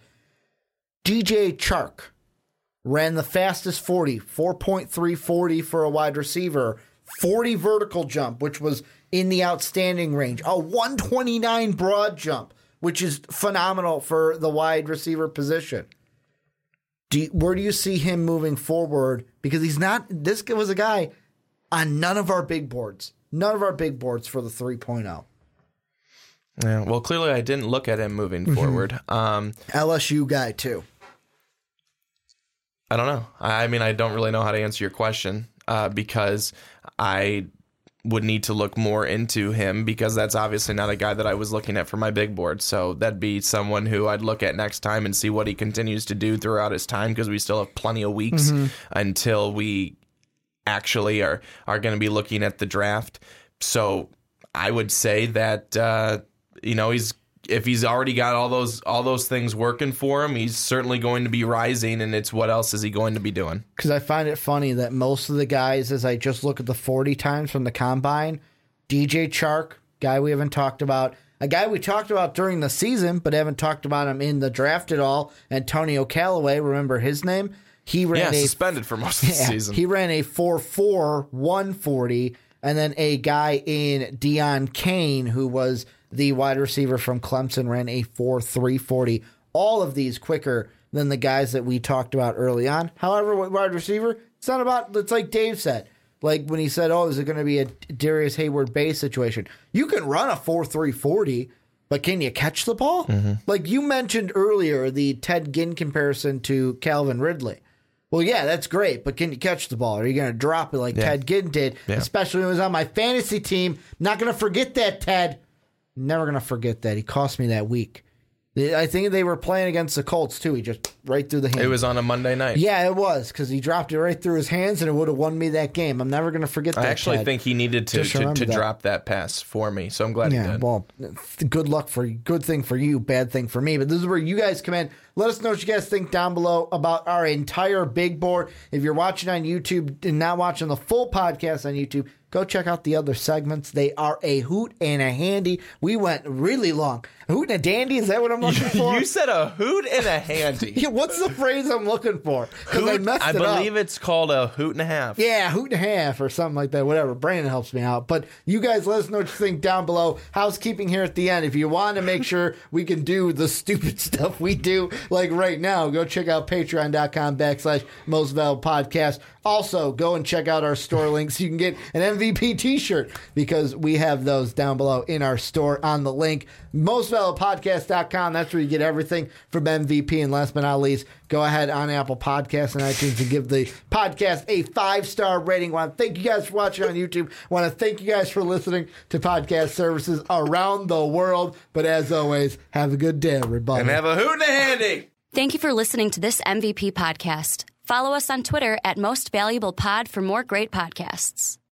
DJ Chark ran the fastest 40, 4.340 for a wide receiver, 40 vertical jump, which was in the outstanding range, a 129 broad jump, which is phenomenal for the wide receiver position. Do you, where do you see him moving forward? Because he's not, this was a guy on none of our big boards, none of our big boards for the 3.0. Yeah, well, clearly I didn't look at him moving Mm-hmm. forward. Um, LSU guy, too. I don't know. I I mean, I don't really know how to answer your question uh, because I would need to look more into him because that's obviously not a guy that I was looking at for my big board. So that'd be someone who I'd look at next time and see what he continues to do throughout his time because we still have plenty of weeks until we actually are are going to be looking at the draft. So I would say that uh, you know he's if he's already got all those all those things working for him, he's certainly going to be rising. And it's what else is he going to be doing? because I find it funny that most of the guys, as I just look at the 40 times from the combine, DJ Chark, guy we haven't talked about, a guy we talked about during the season, but haven't talked about him in the draft at all, Antonio Callaway, remember his name? He ran Yeah, a suspended for most of the yeah, season. He ran a 4 4 140, and then a guy in Deon Cain, who was the wide receiver from Clemson, ran a 4 3 40. All of these quicker than the guys that we talked about early on. However, with wide receiver, it's not about, it's like Dave said. Like when he said, Oh, is it going to be a Darrius Heyward-Bey's situation? You can run a 4 3 40. But can you catch the ball? Mm-hmm. Like you mentioned earlier, the Ted Ginn comparison to Calvin Ridley. Well, yeah, that's great, but can you catch the ball? Are you going to drop it like Ted Ginn did, especially when he was on my fantasy team? Not going to forget that, Ted. Never to forget that. He cost me that week. I think they were playing against the Colts, too. He just right through the hand. it was on a Monday night. yeah, it was because he dropped it right through his hands and it would have won me that game. I'm never going to forget that. I actually Ted. think he needed to to, to that. drop that pass for me. So I'm glad he Yeah, did. well, good luck for. Good thing for you, bad thing for me. But this is where you guys come in. Let us know what you guys think down below about our entire big board. If you're watching on YouTube and not watching the full podcast on YouTube, go check out the other segments. They are a hoot and a handy. We went really long. Hoot and a dandy, is that what I'm looking for? you said a hoot and a handy. Yeah, What's the phrase I'm looking for? Because I messed I it up. believe it's called a hoot and a half. Yeah, hoot and a half or something like that. Whatever. Brandon helps me out. But you guys let us know what you think down below. Housekeeping here at the end. If you want to make sure we can do the stupid stuff we do, like right now, go check out patreon.com backslash most valuable podcast. Also, go and check out our store links. You can get an MVP t shirt because we have those down below in our store on the link. Mostvaluablepodcast.com. That's where you get everything from MVP. And last but not least, go ahead on Apple Podcasts and iTunes and give the podcast a five star rating. want to thank you guys for watching on YouTube. I want to thank you guys for listening to podcast services around the world. But as always, have a good day, everybody. And have a hoot and a handy. Thank you for listening to this MVP podcast. Follow us on Twitter at Most Valuable Pod for more great podcasts.